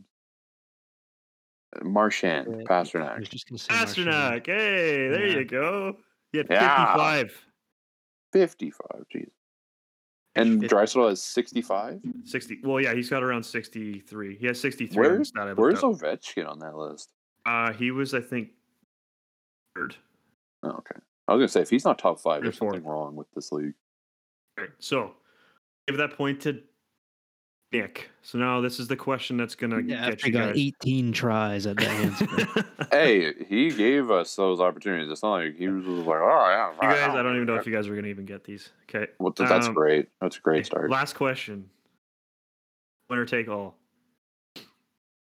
[SPEAKER 1] Marchand,
[SPEAKER 2] I was
[SPEAKER 1] Pastrnak.
[SPEAKER 2] just gonna say Marchand.
[SPEAKER 3] Pastrnak. Hey, there
[SPEAKER 2] Yeah.
[SPEAKER 3] you go. You had
[SPEAKER 1] Yeah.
[SPEAKER 3] 55.
[SPEAKER 1] 55. Jeez. And
[SPEAKER 2] Fifty.
[SPEAKER 1] Draisaitl has 65?
[SPEAKER 3] 60. Well, yeah, he's got around 63. He has 63. on the
[SPEAKER 1] Where's, where's
[SPEAKER 3] up.
[SPEAKER 1] Ovechkin on that list?
[SPEAKER 3] Uh, he was, I think, third.
[SPEAKER 1] Oh, okay. I was going to say, if he's not top five, there's something wrong with this league.
[SPEAKER 3] Right. So, give that point to Nick. So now this is the question that's gonna
[SPEAKER 2] Yeah,
[SPEAKER 3] get you
[SPEAKER 2] got
[SPEAKER 3] guys.
[SPEAKER 2] 18 tries at that answer.
[SPEAKER 1] hey, he gave us those opportunities. It's not like he was like, oh, yeah.
[SPEAKER 3] You guys, I don't even know if you guys are gonna even get these. Okay.
[SPEAKER 1] Well, that's
[SPEAKER 3] Um,
[SPEAKER 1] great. That's a great start.
[SPEAKER 3] Last question. Winner take all.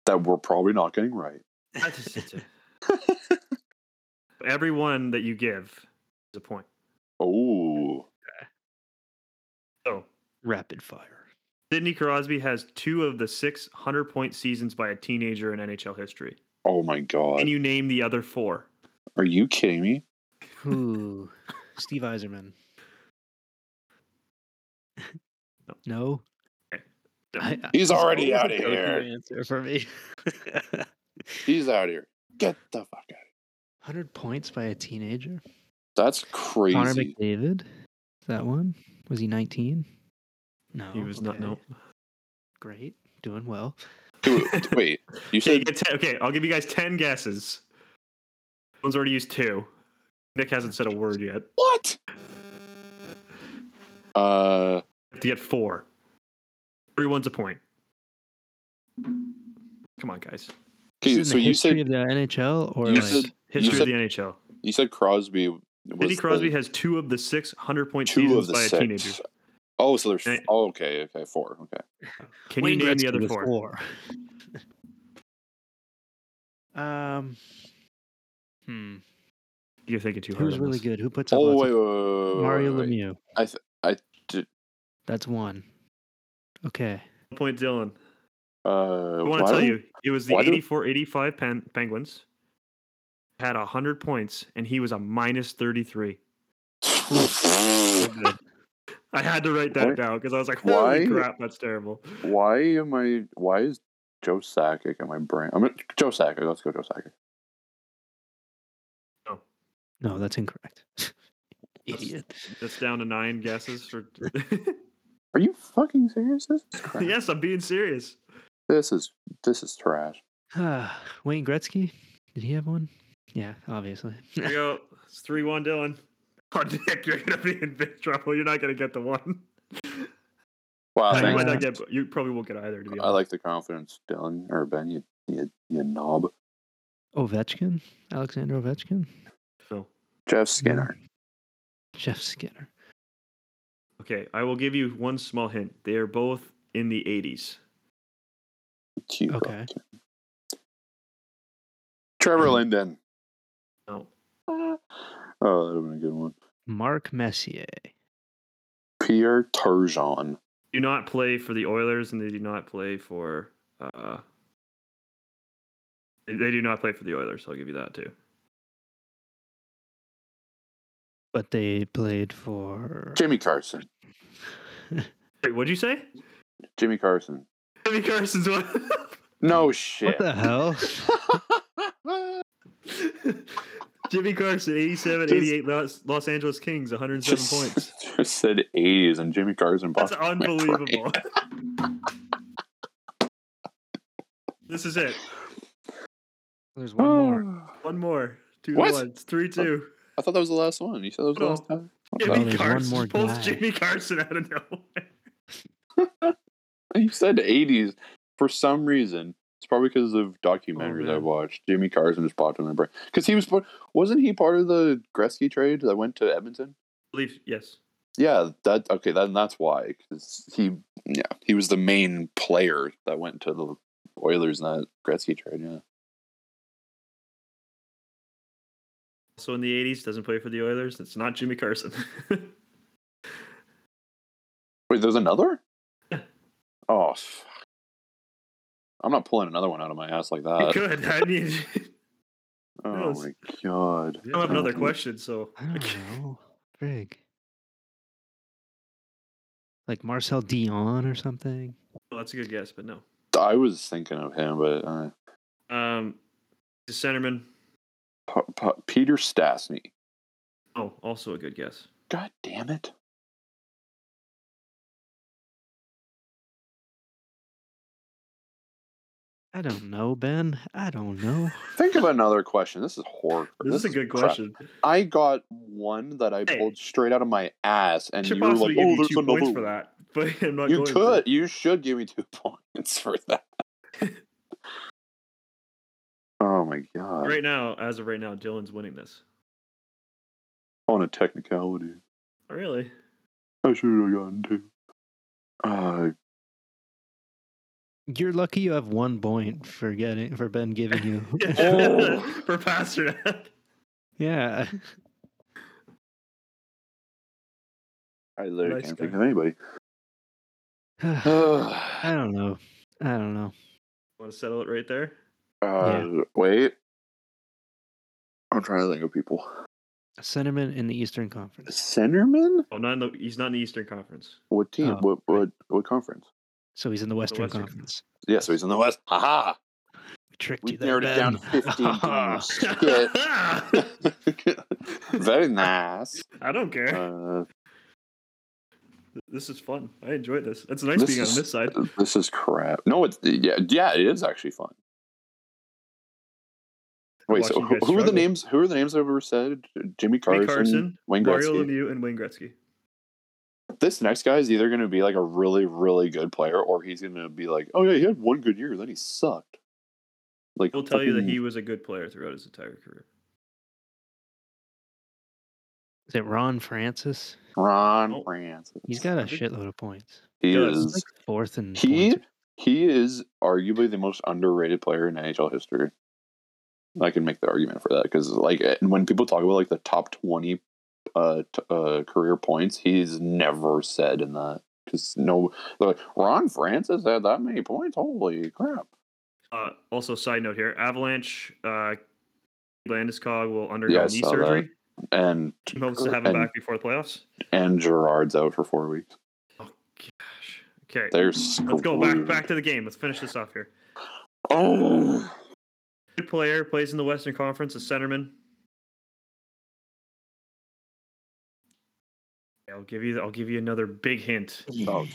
[SPEAKER 1] that we're probably not getting right.
[SPEAKER 3] Everyone that you give is a point.
[SPEAKER 1] Oh,
[SPEAKER 3] So
[SPEAKER 2] Rapid fire.
[SPEAKER 3] Sidney Crosby has two of the six hundred point seasons by a teenager in NHL history.
[SPEAKER 1] oh my God.
[SPEAKER 3] Can you name the other four?
[SPEAKER 1] Are you kidding me?
[SPEAKER 2] Ooh, Steve Yzerman.
[SPEAKER 3] No.
[SPEAKER 2] No.
[SPEAKER 3] Okay.
[SPEAKER 2] I- I-
[SPEAKER 1] He's already out
[SPEAKER 2] of
[SPEAKER 1] here.
[SPEAKER 2] Answer for me.
[SPEAKER 1] He's out of here. Get the fuck out. Of here.
[SPEAKER 2] Hundred points by a teenager.
[SPEAKER 1] That's crazy.
[SPEAKER 2] Connor
[SPEAKER 1] crazy.
[SPEAKER 2] McDavid. That one was he 19? No,
[SPEAKER 3] He was not.
[SPEAKER 2] okay.
[SPEAKER 3] No.
[SPEAKER 2] Great, doing well.
[SPEAKER 1] Wait, you said
[SPEAKER 3] get 10, okay, I'll give you guys ten guesses. One's already used two. Nick hasn't said a word yet.
[SPEAKER 1] what? Uh,
[SPEAKER 3] To get four. Everyone's a point. Come on, guys.
[SPEAKER 1] Okay, so you said
[SPEAKER 2] of the NHL or like
[SPEAKER 1] said-
[SPEAKER 3] History
[SPEAKER 1] said
[SPEAKER 3] of the NHL.
[SPEAKER 1] you said Crosby. Was
[SPEAKER 3] Sidney Crosby
[SPEAKER 1] the,
[SPEAKER 3] has two of the six hundred point seasons
[SPEAKER 1] of the
[SPEAKER 3] by a
[SPEAKER 1] six.
[SPEAKER 3] teenager.
[SPEAKER 1] Oh, so there's
[SPEAKER 3] Right.
[SPEAKER 1] oh, okay, okay, four. Okay,
[SPEAKER 3] Can
[SPEAKER 2] Wayne
[SPEAKER 3] you name the other
[SPEAKER 2] with
[SPEAKER 3] four?
[SPEAKER 2] um, hmm.
[SPEAKER 3] You're thinking too hard.
[SPEAKER 2] Who's
[SPEAKER 3] on
[SPEAKER 2] really
[SPEAKER 3] this.
[SPEAKER 2] good? Who puts up
[SPEAKER 1] Oh wait, wait, wait, wait,
[SPEAKER 2] Mario
[SPEAKER 1] wait, wait.
[SPEAKER 2] Lemieux.
[SPEAKER 1] I th- I did.
[SPEAKER 2] That's one. Okay.
[SPEAKER 3] Point Dylan.
[SPEAKER 1] Uh,
[SPEAKER 3] I want to tell you, it was the
[SPEAKER 1] why
[SPEAKER 3] 84 85 pen, Penguins. had 100 points and he was a minus 33. I had to write that
[SPEAKER 1] Why-
[SPEAKER 3] down because I was like, holy
[SPEAKER 1] why-
[SPEAKER 3] crap, that's terrible.
[SPEAKER 1] why am I? Why is Joe Sakic in my brain? I'm mean, Joe Sakic. Let's go, Joe Sakic.
[SPEAKER 2] No, no, that's incorrect. Idiot.
[SPEAKER 3] That's down to nine guesses for.
[SPEAKER 1] Are you fucking serious? This is crap.
[SPEAKER 3] yes, I'm being serious.
[SPEAKER 1] This is this is trash.
[SPEAKER 2] Ah, Wayne Gretzky. Did he have one? Yeah, obviously.
[SPEAKER 3] There we go. It's 3 1 Dylan. Oh, Nick, you're going to be in big trouble. You're not going to get the one.
[SPEAKER 1] Wow,
[SPEAKER 3] you, might not get, you probably won't get either, to be honest,
[SPEAKER 1] I
[SPEAKER 3] honest.
[SPEAKER 1] like the confidence, Dylan or Ben. You you, you knob.
[SPEAKER 2] Ovechkin. Alexander Ovechkin.
[SPEAKER 3] So,
[SPEAKER 1] Jeff Skinner.
[SPEAKER 2] Jeff Skinner.
[SPEAKER 3] okay, I will give you one small hint. They are both in the 80s.
[SPEAKER 1] Cute.
[SPEAKER 2] Okay.
[SPEAKER 1] Trevor mm-hmm. Linden.
[SPEAKER 3] No.
[SPEAKER 1] Oh, that would have been a good one.
[SPEAKER 2] Mark Messier.
[SPEAKER 1] Pierre Turgeon.
[SPEAKER 3] Do not play for the Oilers, and they do not play for. Uh, they, they do not play for the Oilers. So I'll give you that too.
[SPEAKER 2] But they played for.
[SPEAKER 1] Jimmy Carson.
[SPEAKER 3] Wait, what'd you say?
[SPEAKER 1] Jimmy Carson.
[SPEAKER 3] Jimmy Carson's one.
[SPEAKER 1] No shit.
[SPEAKER 2] What the hell?
[SPEAKER 3] Jimmy Carson, 87, 88 Los, Los Angeles Kings, 107
[SPEAKER 1] just,
[SPEAKER 3] points.
[SPEAKER 1] just said 80s and Jimmy Carson.
[SPEAKER 3] That's
[SPEAKER 1] popped in my brain.
[SPEAKER 3] unbelievable. this is it.
[SPEAKER 2] There's one more.
[SPEAKER 3] One more. Two
[SPEAKER 1] What?
[SPEAKER 3] to one. It's 3 2.
[SPEAKER 1] I thought that was the last one. You said that was the last time.
[SPEAKER 2] Oh,
[SPEAKER 3] Jimmy
[SPEAKER 2] there's one
[SPEAKER 3] Carson
[SPEAKER 2] more
[SPEAKER 3] pulls
[SPEAKER 2] guy.
[SPEAKER 3] Jimmy Carson out of nowhere.
[SPEAKER 1] You said 80s for some reason. It's probably because of oh, documentaries I watched. Jimmy Carson just popped in my brain because he was wasn't he part of the Gretzky trade that went to Edmonton?
[SPEAKER 3] believe yes.
[SPEAKER 1] Yeah, that okay. Then that's why because he yeah he was the main player that went to the Oilers in that Gretzky trade. Yeah,
[SPEAKER 3] Also in the 80s, doesn't play for the Oilers. It's not Jimmy Carson.
[SPEAKER 1] wait, there's another.
[SPEAKER 3] Yeah.
[SPEAKER 1] Oh. I'm not pulling another one out of my ass like that.
[SPEAKER 3] could. I mean,
[SPEAKER 1] Oh
[SPEAKER 3] knows?
[SPEAKER 1] my god.
[SPEAKER 3] I have another question, so
[SPEAKER 2] I don't know. Frig. Like Marcel Dionne or something.
[SPEAKER 3] well, that's a good guess, but no.
[SPEAKER 1] I was thinking of him, but uh,
[SPEAKER 3] Um, the centerman.
[SPEAKER 1] P- P- Peter Stastny.
[SPEAKER 3] Oh, also a good guess.
[SPEAKER 1] God damn it.
[SPEAKER 2] I don't know, Ben. I don't know.
[SPEAKER 1] Think of another question. This is horrible.
[SPEAKER 3] This, is a good
[SPEAKER 1] crap.
[SPEAKER 3] question.
[SPEAKER 1] I got one that I
[SPEAKER 3] Hey.
[SPEAKER 1] pulled straight out of my ass, and you were like, "Oh, there's
[SPEAKER 3] two points for that, but I'm not
[SPEAKER 1] You
[SPEAKER 3] going to.
[SPEAKER 1] could. You should give me two points for that. oh my god!
[SPEAKER 3] Right now, as of right now, Dylan's winning this.
[SPEAKER 1] On a technicality,
[SPEAKER 3] really?
[SPEAKER 1] I should have gotten two. Uh,
[SPEAKER 2] You're lucky you have one point for getting for Ben giving you.
[SPEAKER 1] Oh.
[SPEAKER 3] for Pastrnak.
[SPEAKER 2] yeah.
[SPEAKER 1] I literally
[SPEAKER 3] Nice
[SPEAKER 1] can't
[SPEAKER 3] guy.
[SPEAKER 1] think of anybody.
[SPEAKER 2] I
[SPEAKER 1] uh,
[SPEAKER 2] don't know. I don't know.
[SPEAKER 3] Want to settle it right there?
[SPEAKER 1] wait. I'm trying to think of people.
[SPEAKER 2] A centerman in the Eastern Conference.
[SPEAKER 1] Centerman?
[SPEAKER 3] Oh, not in the, he's not in the Eastern Conference.
[SPEAKER 1] What team?
[SPEAKER 2] Oh,
[SPEAKER 1] what what what conference?
[SPEAKER 2] So he's in the Western,
[SPEAKER 3] Western
[SPEAKER 2] Conference.
[SPEAKER 1] Yeah, so he's in the West. Haha!
[SPEAKER 2] We tricked
[SPEAKER 1] We
[SPEAKER 2] you there,
[SPEAKER 1] narrowed it down to 15 games. Very nice.
[SPEAKER 3] I don't care.
[SPEAKER 1] Uh,
[SPEAKER 3] this is fun. I enjoy this. It's nice
[SPEAKER 1] This
[SPEAKER 3] being
[SPEAKER 1] is-
[SPEAKER 3] on this side.
[SPEAKER 1] this is crap. No, it's yeah, yeah, it is actually fun. Wait, so who, who are the names? Who are the names I've ever said? Jimmy Carson,
[SPEAKER 3] Jimmy Carson,
[SPEAKER 1] Wayne
[SPEAKER 3] Mario Lemieux, and Wayne Gretzky.
[SPEAKER 1] This next guy is either going to be like a really, really good player, or he's going to be like, oh yeah, he had one good year, then he sucked. Like
[SPEAKER 3] He'll tell you that he was a good player throughout his entire career.
[SPEAKER 2] Is it Ron Francis?
[SPEAKER 1] Ron
[SPEAKER 3] Oh.
[SPEAKER 1] Francis.
[SPEAKER 2] He's got a shitload of points.
[SPEAKER 1] He
[SPEAKER 3] does.
[SPEAKER 1] Is.
[SPEAKER 2] like fourth in
[SPEAKER 1] He
[SPEAKER 2] points.
[SPEAKER 1] he is arguably the most underrated player in NHL history. I can make the argument for that because, like, eh, when people talk about like the top twenty uh, t- uh career points, he's never said in that because no, like Ron Francis had that many points. Holy crap!
[SPEAKER 3] Uh, also, side note here: Avalanche uh, Landeskog will undergo
[SPEAKER 1] Yeah,
[SPEAKER 3] knee
[SPEAKER 1] saw that.
[SPEAKER 3] surgery.
[SPEAKER 1] and
[SPEAKER 3] hopes to have him
[SPEAKER 1] and,
[SPEAKER 3] back before the playoffs.
[SPEAKER 1] and Girard's out for four weeks.
[SPEAKER 3] Oh gosh. Okay.
[SPEAKER 1] They're
[SPEAKER 3] Let's go back back to the game. Let's finish this off here.
[SPEAKER 1] Oh,
[SPEAKER 3] Good player plays in the Western Conference, a centerman. I'll give you. I'll give you another big hint. Oh.
[SPEAKER 1] no.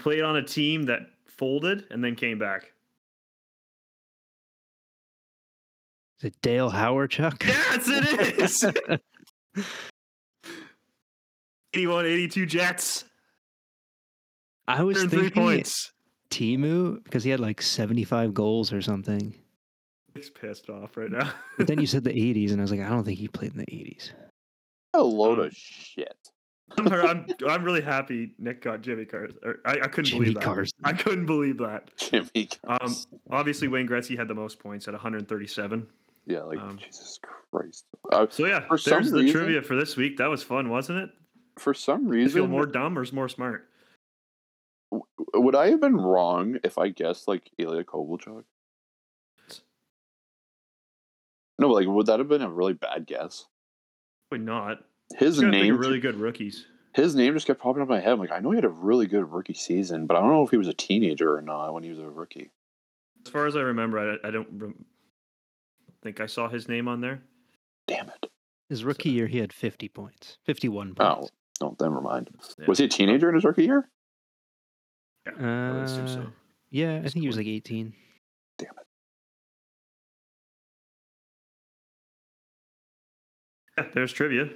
[SPEAKER 3] Played on a team that folded and then came back.
[SPEAKER 2] Is it Dale Hawerchuk?
[SPEAKER 3] Yes, it is. 81, 82 Jets.
[SPEAKER 2] I was
[SPEAKER 3] 103
[SPEAKER 2] thinking
[SPEAKER 3] points.
[SPEAKER 2] Teemu because he had like 75 goals or something.
[SPEAKER 3] He's pissed off right now.
[SPEAKER 2] But then you said the 80s, and I was like, I don't think he played in the 80s.
[SPEAKER 1] A load
[SPEAKER 3] Um,
[SPEAKER 1] of shit.
[SPEAKER 3] I'm, I'm, I'm really happy Nick got Jimmy Carson. I, I couldn't
[SPEAKER 2] Jimmy
[SPEAKER 3] believe that.
[SPEAKER 2] Carson.
[SPEAKER 3] I couldn't believe that.
[SPEAKER 1] Jimmy.
[SPEAKER 3] Um, obviously Wayne Gretzky had the most points at 137.
[SPEAKER 1] yeah, like
[SPEAKER 3] um,
[SPEAKER 1] Jesus Christ. Uh,
[SPEAKER 3] So yeah,
[SPEAKER 1] For some
[SPEAKER 3] there's the
[SPEAKER 1] reason-
[SPEAKER 3] trivia for this week. That was fun, wasn't it?
[SPEAKER 1] for some
[SPEAKER 3] You feel more dumb or more smart?
[SPEAKER 1] would I have been wrong if I guessed like Ilya Kovalchuk? No, like would that have been a really bad guess?
[SPEAKER 3] Probably not.
[SPEAKER 1] His
[SPEAKER 3] He's got
[SPEAKER 1] name,
[SPEAKER 3] really good rookies.
[SPEAKER 1] his name just kept popping up in my head. I'm like, I know he had a really good rookie season, but I don't know if he was a teenager or not when he was a rookie.
[SPEAKER 3] As far as I remember, I, I don't rem- think I saw his name on there.
[SPEAKER 1] Damn it!
[SPEAKER 2] His rookie year, he had 50 points, 51 points.
[SPEAKER 1] Oh,
[SPEAKER 2] points.
[SPEAKER 1] no, never mind.
[SPEAKER 3] Yeah.
[SPEAKER 1] Was he a teenager in his rookie year?
[SPEAKER 3] I would assume so.
[SPEAKER 2] Uh, Yeah, I think he was like 18.
[SPEAKER 1] Damn it!
[SPEAKER 3] Yeah, there's trivia.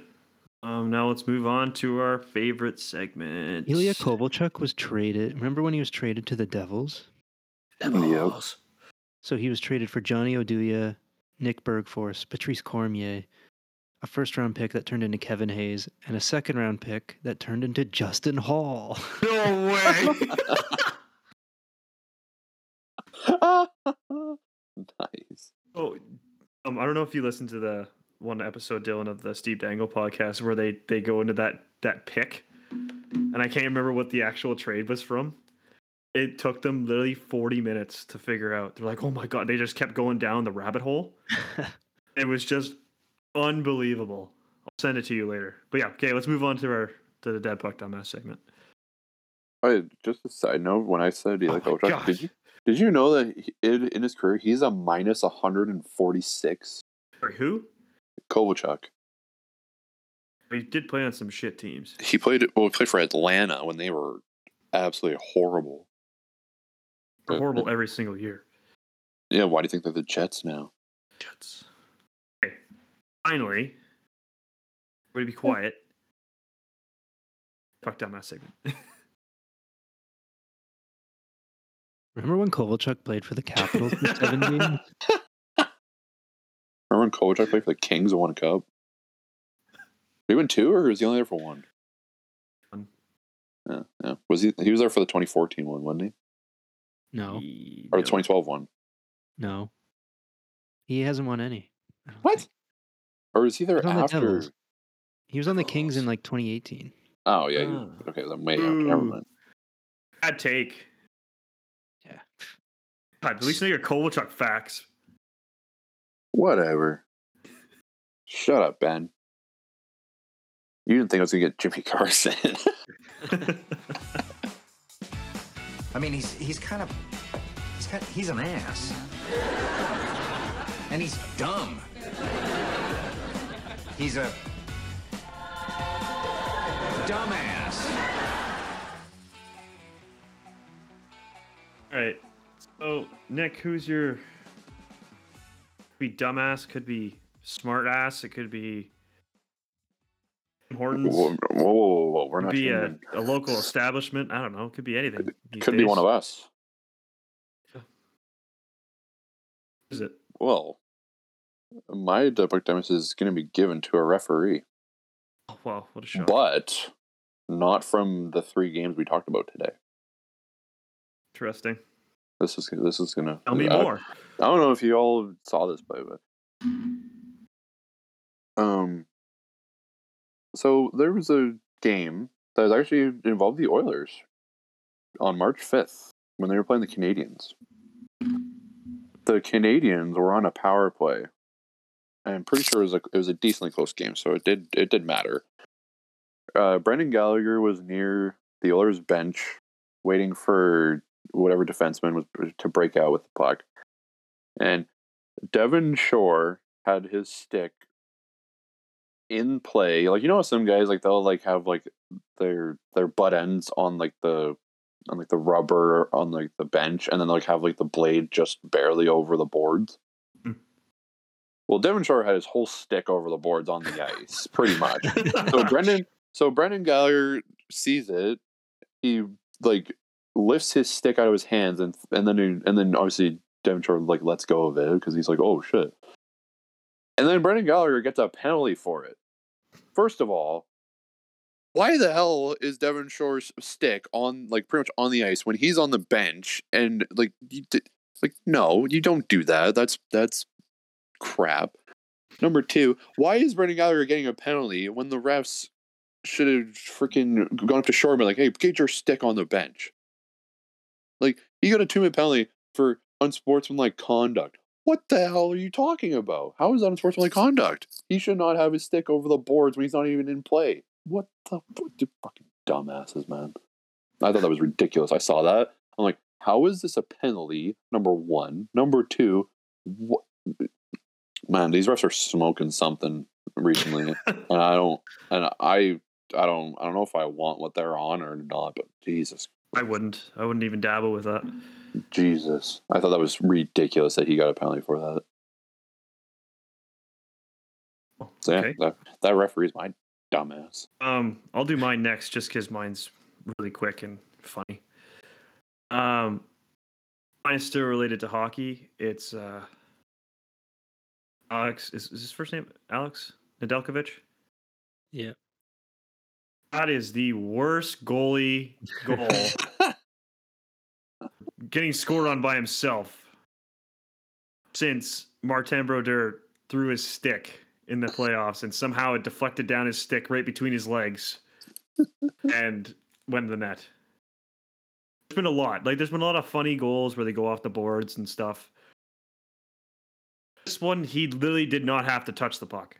[SPEAKER 3] Um, now let's move on to our favorite segment.
[SPEAKER 2] Ilya Kovalchuk was traded. Remember when he was traded to the Devils?
[SPEAKER 3] Devils.
[SPEAKER 2] So he was traded for Johnny Oduya, Nick Bergfors, Patrice Cormier, a first round pick that turned into Kevin Hayes, and a second round pick that turned into Justin Holl.
[SPEAKER 3] No way.
[SPEAKER 1] nice.
[SPEAKER 3] oh, um, I don't know if you listened to the one episode, Dylan, of the Steve Dangle podcast where they they go into that that pick, and I can't remember what the actual trade was from. It took them literally 40 minutes to figure out. They're like, oh my god, they just kept going down the rabbit hole. it was just unbelievable. I'll send it to you later. But yeah, okay, let's move on to our to the dead puck dumbass segment.
[SPEAKER 1] Oh, just a side note. When I said Ilya
[SPEAKER 3] Oh my
[SPEAKER 1] Kovalchuk, did you did you know that he, in, in his career he's a minus 146?
[SPEAKER 3] Sorry, who?
[SPEAKER 1] Kovalchuk.
[SPEAKER 3] He did play on some shit teams.
[SPEAKER 1] He played well. He played for Atlanta when they were absolutely horrible.
[SPEAKER 3] They're horrible every single year.
[SPEAKER 1] Yeah, why do you think they're the Jets now?
[SPEAKER 3] Jets. Okay. Finally, everybody be quiet. Fuck down that segment.
[SPEAKER 2] Remember when Kovalchuk played for the Capitals for seven games?
[SPEAKER 1] Remember when Kovalchuk played for the Kings and won a cup? He won two, or was he only there for one?
[SPEAKER 3] One.
[SPEAKER 1] Yeah, yeah. Was he? He was there for the 2014 one, wasn't he?
[SPEAKER 2] No,
[SPEAKER 1] Or the 2012 one?
[SPEAKER 2] no. He hasn't won any.
[SPEAKER 1] What?
[SPEAKER 2] think.
[SPEAKER 1] Or was he there
[SPEAKER 2] He's on the
[SPEAKER 1] after?
[SPEAKER 2] Devils. He was on the Kings in like 2018.
[SPEAKER 1] Oh yeah. he-
[SPEAKER 3] Ah.
[SPEAKER 1] Okay, I'm way after. Never
[SPEAKER 3] Ooh.
[SPEAKER 1] mind.
[SPEAKER 3] Bad take.
[SPEAKER 2] Yeah.
[SPEAKER 3] God, at least know your Kovalchuk facts.
[SPEAKER 1] Whatever. Shut up, Ben. You didn't think I was gonna get Jimmy Carson.
[SPEAKER 5] I mean, he's he's kind of he's kind he's an ass, and he's dumb. He's a dumbass.
[SPEAKER 3] All right. So, Nick, who's your. Be dumbass, could be smart ass, it could be. Hortons.
[SPEAKER 1] whoa, whoa, whoa, whoa. We're
[SPEAKER 3] Could
[SPEAKER 1] not
[SPEAKER 3] be a, a local establishment. I don't know. It could be anything. these
[SPEAKER 1] Could be one of us.
[SPEAKER 3] Is it?
[SPEAKER 1] Well, my Demus is going to be given to a referee,
[SPEAKER 3] Oh, wow, what a shock.
[SPEAKER 1] but not from the three games we talked about today.
[SPEAKER 3] Interesting.
[SPEAKER 1] This is this is gonna.
[SPEAKER 3] Tell me
[SPEAKER 1] I,
[SPEAKER 3] more.
[SPEAKER 1] I don't know if you all saw this, but but um, so there was a game that actually involved the Oilers on March fifth when they were playing the Canadiens. The Canadiens were on a power play I'm pretty sure it was a it was a decently close game, so it did it did matter. Uh, Brendan Gallagher was near the Oilers bench, waiting for whatever defenseman was to break out with the puck, and Devin Shore had his stick in play. Like you know, some guys like they'll like have like their their butt ends on like the on like the rubber on like the bench, and then like have like the blade just barely over the boards.
[SPEAKER 3] Mm.
[SPEAKER 1] Well, Devin Shore had his whole stick over the boards on the ice, pretty much. So Brendan, so Brendan Gallagher sees it. He like lifts his stick out of his hands, and and then he, and then obviously Devin Shore like lets go of it because he's like, oh shit. And then Brendan Gallagher gets a penalty for it. First of all, why the hell is Devin Shore's stick on like pretty much on the ice when he's on the bench and like you did, like no, you don't do that. That's that's crap. Number two, why is Brendan Gallagher getting a penalty when the refs should have freaking gone up to Shore and been like, hey, get your stick on the bench? Like he got a two minute penalty for unsportsmanlike conduct. What the hell are you talking about? How is that unsportsmanlike conduct? He should not have his stick over the boards when he's not even in play. What the you fucking dumbasses, man? I thought that was ridiculous. I saw that. I'm like, how is this a penalty? Number one. Number two, what? Man, these refs are smoking something recently, and I don't, and I, I don't, I don't know if I want what they're on or not. But Jesus,
[SPEAKER 3] I wouldn't. I wouldn't even dabble with that.
[SPEAKER 1] Jesus, I thought that was ridiculous that he got a penalty for that. So yeah,
[SPEAKER 3] Okay.
[SPEAKER 1] that, that referee's my dumbass.
[SPEAKER 3] Um, I'll do mine next, just because mine's really quick and funny. Um, mine is still related to hockey. It's uh, Alex. Is, is his first name Alex Nedeljkovic?
[SPEAKER 2] Yeah.
[SPEAKER 3] That is the worst goalie goal getting scored on by himself since Martin Brodeur threw his stick in the playoffs and somehow it deflected down his stick right between his legs and went to the net. There's been a lot. Like there's been a lot of funny goals where they go off the boards and stuff. This one he literally did not have to touch the puck.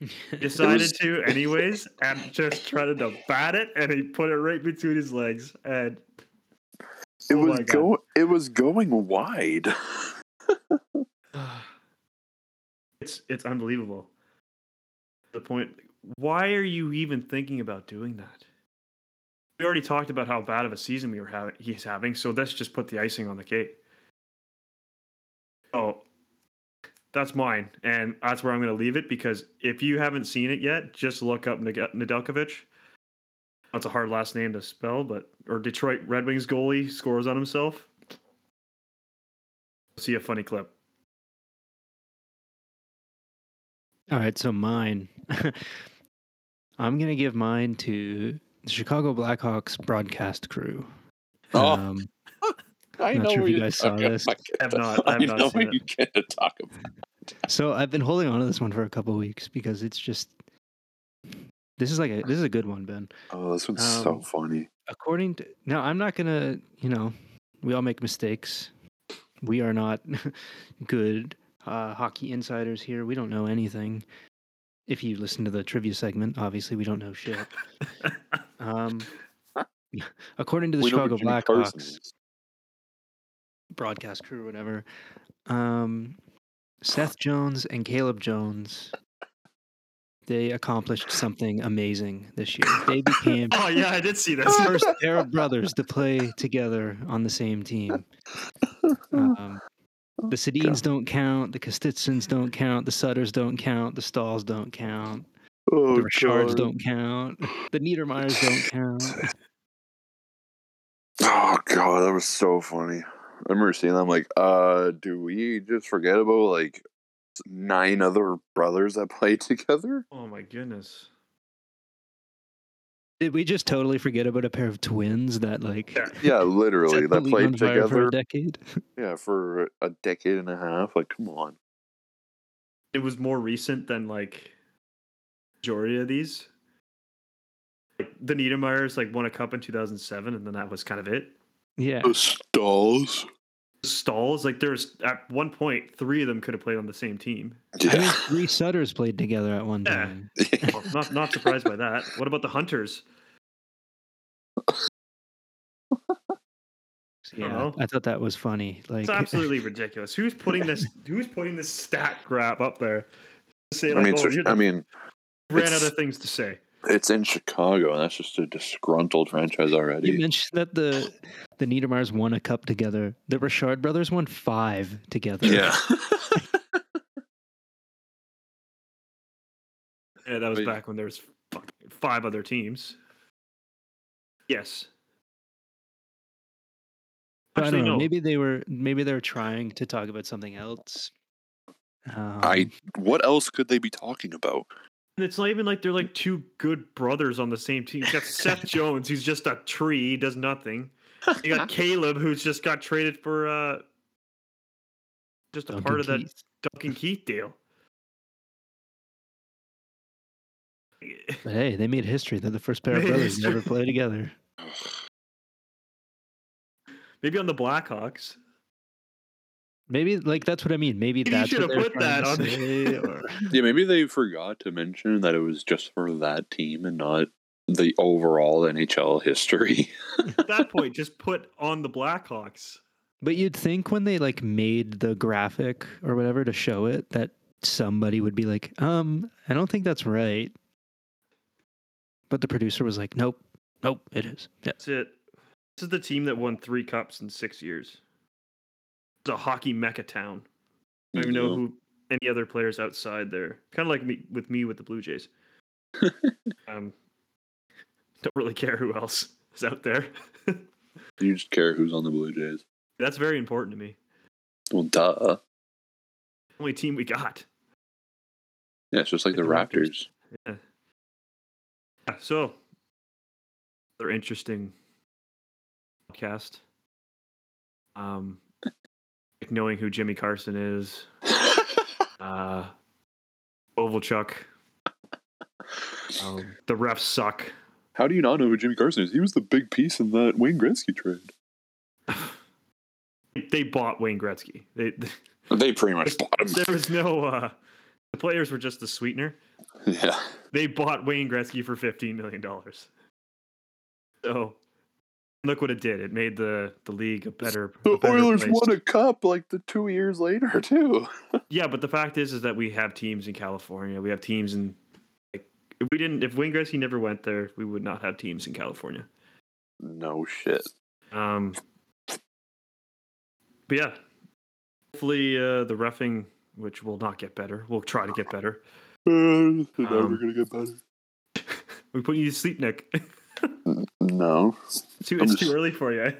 [SPEAKER 3] Decided
[SPEAKER 1] was-
[SPEAKER 3] to anyways and just tried to bat it and he put it right between his legs and
[SPEAKER 1] It
[SPEAKER 3] Oh
[SPEAKER 1] was go. It was going wide.
[SPEAKER 3] it's it's unbelievable. The point why are you even thinking about doing that? We already talked about how bad of a season we were having he's having, so let's just put the icing on the cake. Oh, that's mine, and that's where I'm going to leave it because if you haven't seen it yet, just look up Nedeljkovic. That's a hard last name to spell, but or Detroit Red Wings goalie scores on himself. See a funny clip.
[SPEAKER 2] All right, so mine. I'm gonna give mine to the Chicago Blackhawks broadcast crew.
[SPEAKER 1] Oh,
[SPEAKER 2] Um,
[SPEAKER 1] I
[SPEAKER 2] not
[SPEAKER 1] know
[SPEAKER 2] sure if you guys saw this.
[SPEAKER 3] I have not- I have
[SPEAKER 1] I
[SPEAKER 3] not
[SPEAKER 1] know
[SPEAKER 3] seen
[SPEAKER 1] what
[SPEAKER 3] it.
[SPEAKER 1] you get to talk about.
[SPEAKER 2] so I've been holding on to this one for a couple weeks because it's just this is like a this is a good one, Ben.
[SPEAKER 1] Oh, this one's so
[SPEAKER 2] Um,
[SPEAKER 1] funny.
[SPEAKER 2] According to now, I'm not gonna. You know, we all make mistakes. We are not good uh, hockey insiders here. We don't know anything. If you listen to the trivia segment, obviously we don't know shit. Um, according to the
[SPEAKER 1] We
[SPEAKER 2] Chicago Blackhawks broadcast crew, or whatever, um, Seth Jones and Caleb Jones, they accomplished something amazing this year. They became
[SPEAKER 3] Oh yeah, I did see
[SPEAKER 2] the
[SPEAKER 3] this.
[SPEAKER 2] first pair of brothers to play together on the same team. Um, the Sedins don't count. The Kostitsins don't count. The Sutters don't count. The Staals don't count.
[SPEAKER 1] Oh,
[SPEAKER 2] The Richards don't count. The Niedermayers don't count.
[SPEAKER 1] Oh god, that was so funny. I remember seeing that. I'm like, uh, do we just forget about like nine other brothers that played together?
[SPEAKER 3] Oh my goodness.
[SPEAKER 2] Did we just totally forget about a pair of twins that like
[SPEAKER 3] Yeah.
[SPEAKER 1] Yeah, literally, that played
[SPEAKER 2] together for a decade?
[SPEAKER 1] Yeah, for a decade and a half. Like, come on.
[SPEAKER 3] It was more recent than like majority of these. Like the Niedermayers like won a cup in 2007 and then that was kind of it.
[SPEAKER 2] Yeah.
[SPEAKER 1] The Staals.
[SPEAKER 3] Stalls. Like there's at one point three of them could have played on the same team.
[SPEAKER 2] I mean, three Sutters played together at one
[SPEAKER 3] Yeah.
[SPEAKER 2] time.
[SPEAKER 3] Well, not not surprised by that. What about the hunters?
[SPEAKER 2] Yeah,
[SPEAKER 3] know.
[SPEAKER 2] I thought that was funny. Like,
[SPEAKER 3] It's absolutely ridiculous. Who's putting this? Who's putting this stat grab up there? Say
[SPEAKER 1] I mean,
[SPEAKER 3] oh,
[SPEAKER 1] so-
[SPEAKER 3] you're
[SPEAKER 1] I mean,
[SPEAKER 3] ran out of things to say.
[SPEAKER 1] It's in Chicago, and that's just a disgruntled franchise already.
[SPEAKER 2] you mentioned that the the Niedermayers won a cup together. The Richard brothers won five together.
[SPEAKER 1] Yeah.
[SPEAKER 3] Yeah, that was
[SPEAKER 1] But-
[SPEAKER 3] back when there was five other teams. Yes.
[SPEAKER 2] But I don't know.
[SPEAKER 3] no.
[SPEAKER 2] Maybe they were maybe they were trying to talk about something else. Um,
[SPEAKER 1] I. What else could they be talking about?
[SPEAKER 3] And it's not even like they're like two good brothers on the same team. You got Seth Jones, who's just a tree, he does nothing. You got Caleb, who's just got traded for uh just a
[SPEAKER 2] Duncan
[SPEAKER 3] part of that
[SPEAKER 2] Keith.
[SPEAKER 3] Duncan Keith deal.
[SPEAKER 2] But hey, they made history. They're the first pair of brothers to ever play together.
[SPEAKER 3] Maybe on the Blackhawks.
[SPEAKER 2] Maybe like that's what I mean. Maybe
[SPEAKER 3] Maybe you
[SPEAKER 2] that's
[SPEAKER 3] should
[SPEAKER 2] what
[SPEAKER 3] have
[SPEAKER 2] they're
[SPEAKER 3] put that on
[SPEAKER 2] say,
[SPEAKER 3] the-
[SPEAKER 2] or-
[SPEAKER 1] Yeah, maybe they forgot to mention that it was just for that team and not the overall NHL history.
[SPEAKER 3] At that point, just put on the Blackhawks.
[SPEAKER 2] But you'd think when they like made the graphic or whatever to show it that somebody would be like, um, I don't think that's right. But the producer was like, Nope, nope, it is. Yeah.
[SPEAKER 3] That's it. This is the team that won three cups in six years. It's a hockey mecca town. I don't even know who any other players outside there. Kind of like me with me with the Blue Jays. um, don't really care who else is out there.
[SPEAKER 1] You just care who's on the Blue Jays.
[SPEAKER 3] That's very important to me.
[SPEAKER 1] Well, duh.
[SPEAKER 3] Only team we got.
[SPEAKER 1] Yeah, it's just like the
[SPEAKER 3] The Raptors.
[SPEAKER 1] Raptors.
[SPEAKER 3] Yeah, so they're interesting podcast. Um, knowing who Jimmy Carson is, uh, Kovalchuk. Um, the refs suck.
[SPEAKER 1] How do you not know who Jimmy Carson is? He was the big piece in that Wayne Gretzky trade.
[SPEAKER 3] They bought Wayne Gretzky. They,
[SPEAKER 1] They pretty much bought him.
[SPEAKER 3] there was no. Uh, the players were just the sweetener.
[SPEAKER 1] Yeah.
[SPEAKER 3] They bought Wayne Gretzky for fifteen million dollars. So look what it did. It made the the league a better. a
[SPEAKER 1] The
[SPEAKER 3] better
[SPEAKER 1] Oilers
[SPEAKER 3] place.
[SPEAKER 1] won a cup like the two years later too.
[SPEAKER 3] Yeah, but the fact is, is that we have teams in California. We have teams in. Like, if we didn't, if Wayne Gretzky never went there, we would not have teams in California.
[SPEAKER 1] No shit.
[SPEAKER 3] Um, but yeah, hopefully uh, the roughing, which will not get better, we'll try to get better.
[SPEAKER 1] Uh, it's never
[SPEAKER 3] Um,
[SPEAKER 1] gonna get better.
[SPEAKER 3] We put you to sleep, Nick.
[SPEAKER 1] No,
[SPEAKER 3] too, it's
[SPEAKER 1] just-
[SPEAKER 3] too early for you.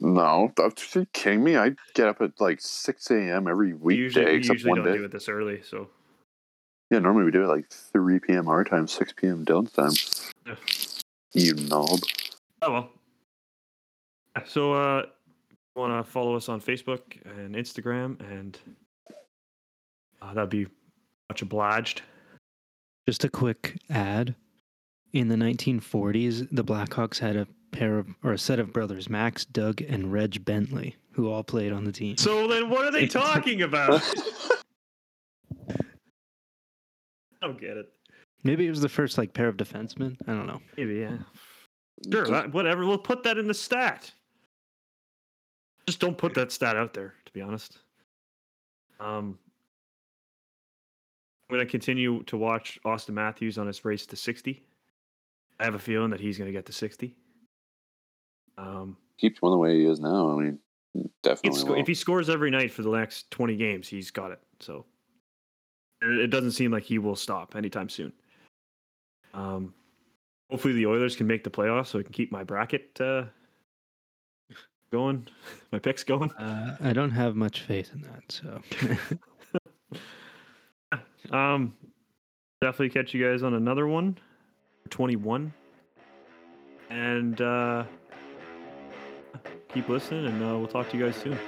[SPEAKER 1] no. Are you kidding me? I get up at like six a.m. every
[SPEAKER 3] We
[SPEAKER 1] weekday,
[SPEAKER 3] usually, we
[SPEAKER 1] except
[SPEAKER 3] usually
[SPEAKER 1] one
[SPEAKER 3] don't
[SPEAKER 1] day.
[SPEAKER 3] do it this early, so
[SPEAKER 1] Yeah, normally we do it like three p.m. our time, six p.m. Dylan's time.
[SPEAKER 3] Yeah.
[SPEAKER 1] You knob.
[SPEAKER 3] oh well. So, uh, want to follow us on Facebook and Instagram, and uh, that'd be much obliged.
[SPEAKER 2] Just a quick ad. In the 1940s, the Blackhawks had a pair of or a set of brothers, Max, Doug, and Reg Bentley, who all played on the team.
[SPEAKER 3] So then, what are they talking about? I don't get it.
[SPEAKER 2] Maybe it was the first like pair of defensemen. I don't know.
[SPEAKER 3] Maybe, yeah. Sure, that, whatever. We'll put that in the stat. Just don't put that stat out there, to be honest. Um, I'm going to continue to watch Auston Matthews on his race to 60. I have a feeling that he's going to get to 60. Um,
[SPEAKER 1] Keeps going the way he is now. I mean, definitely.
[SPEAKER 3] sco-
[SPEAKER 1] will.
[SPEAKER 3] if he scores every night for the next 20 games, he's got it. So it doesn't seem like he will stop anytime soon. Um, hopefully the Oilers can make the playoffs so I can keep my bracket uh, going, my picks going.
[SPEAKER 2] Uh, I don't have much faith in that. So
[SPEAKER 3] Um, definitely catch you guys on another one, 21, and uh, keep listening, and uh, we'll talk to you guys soon.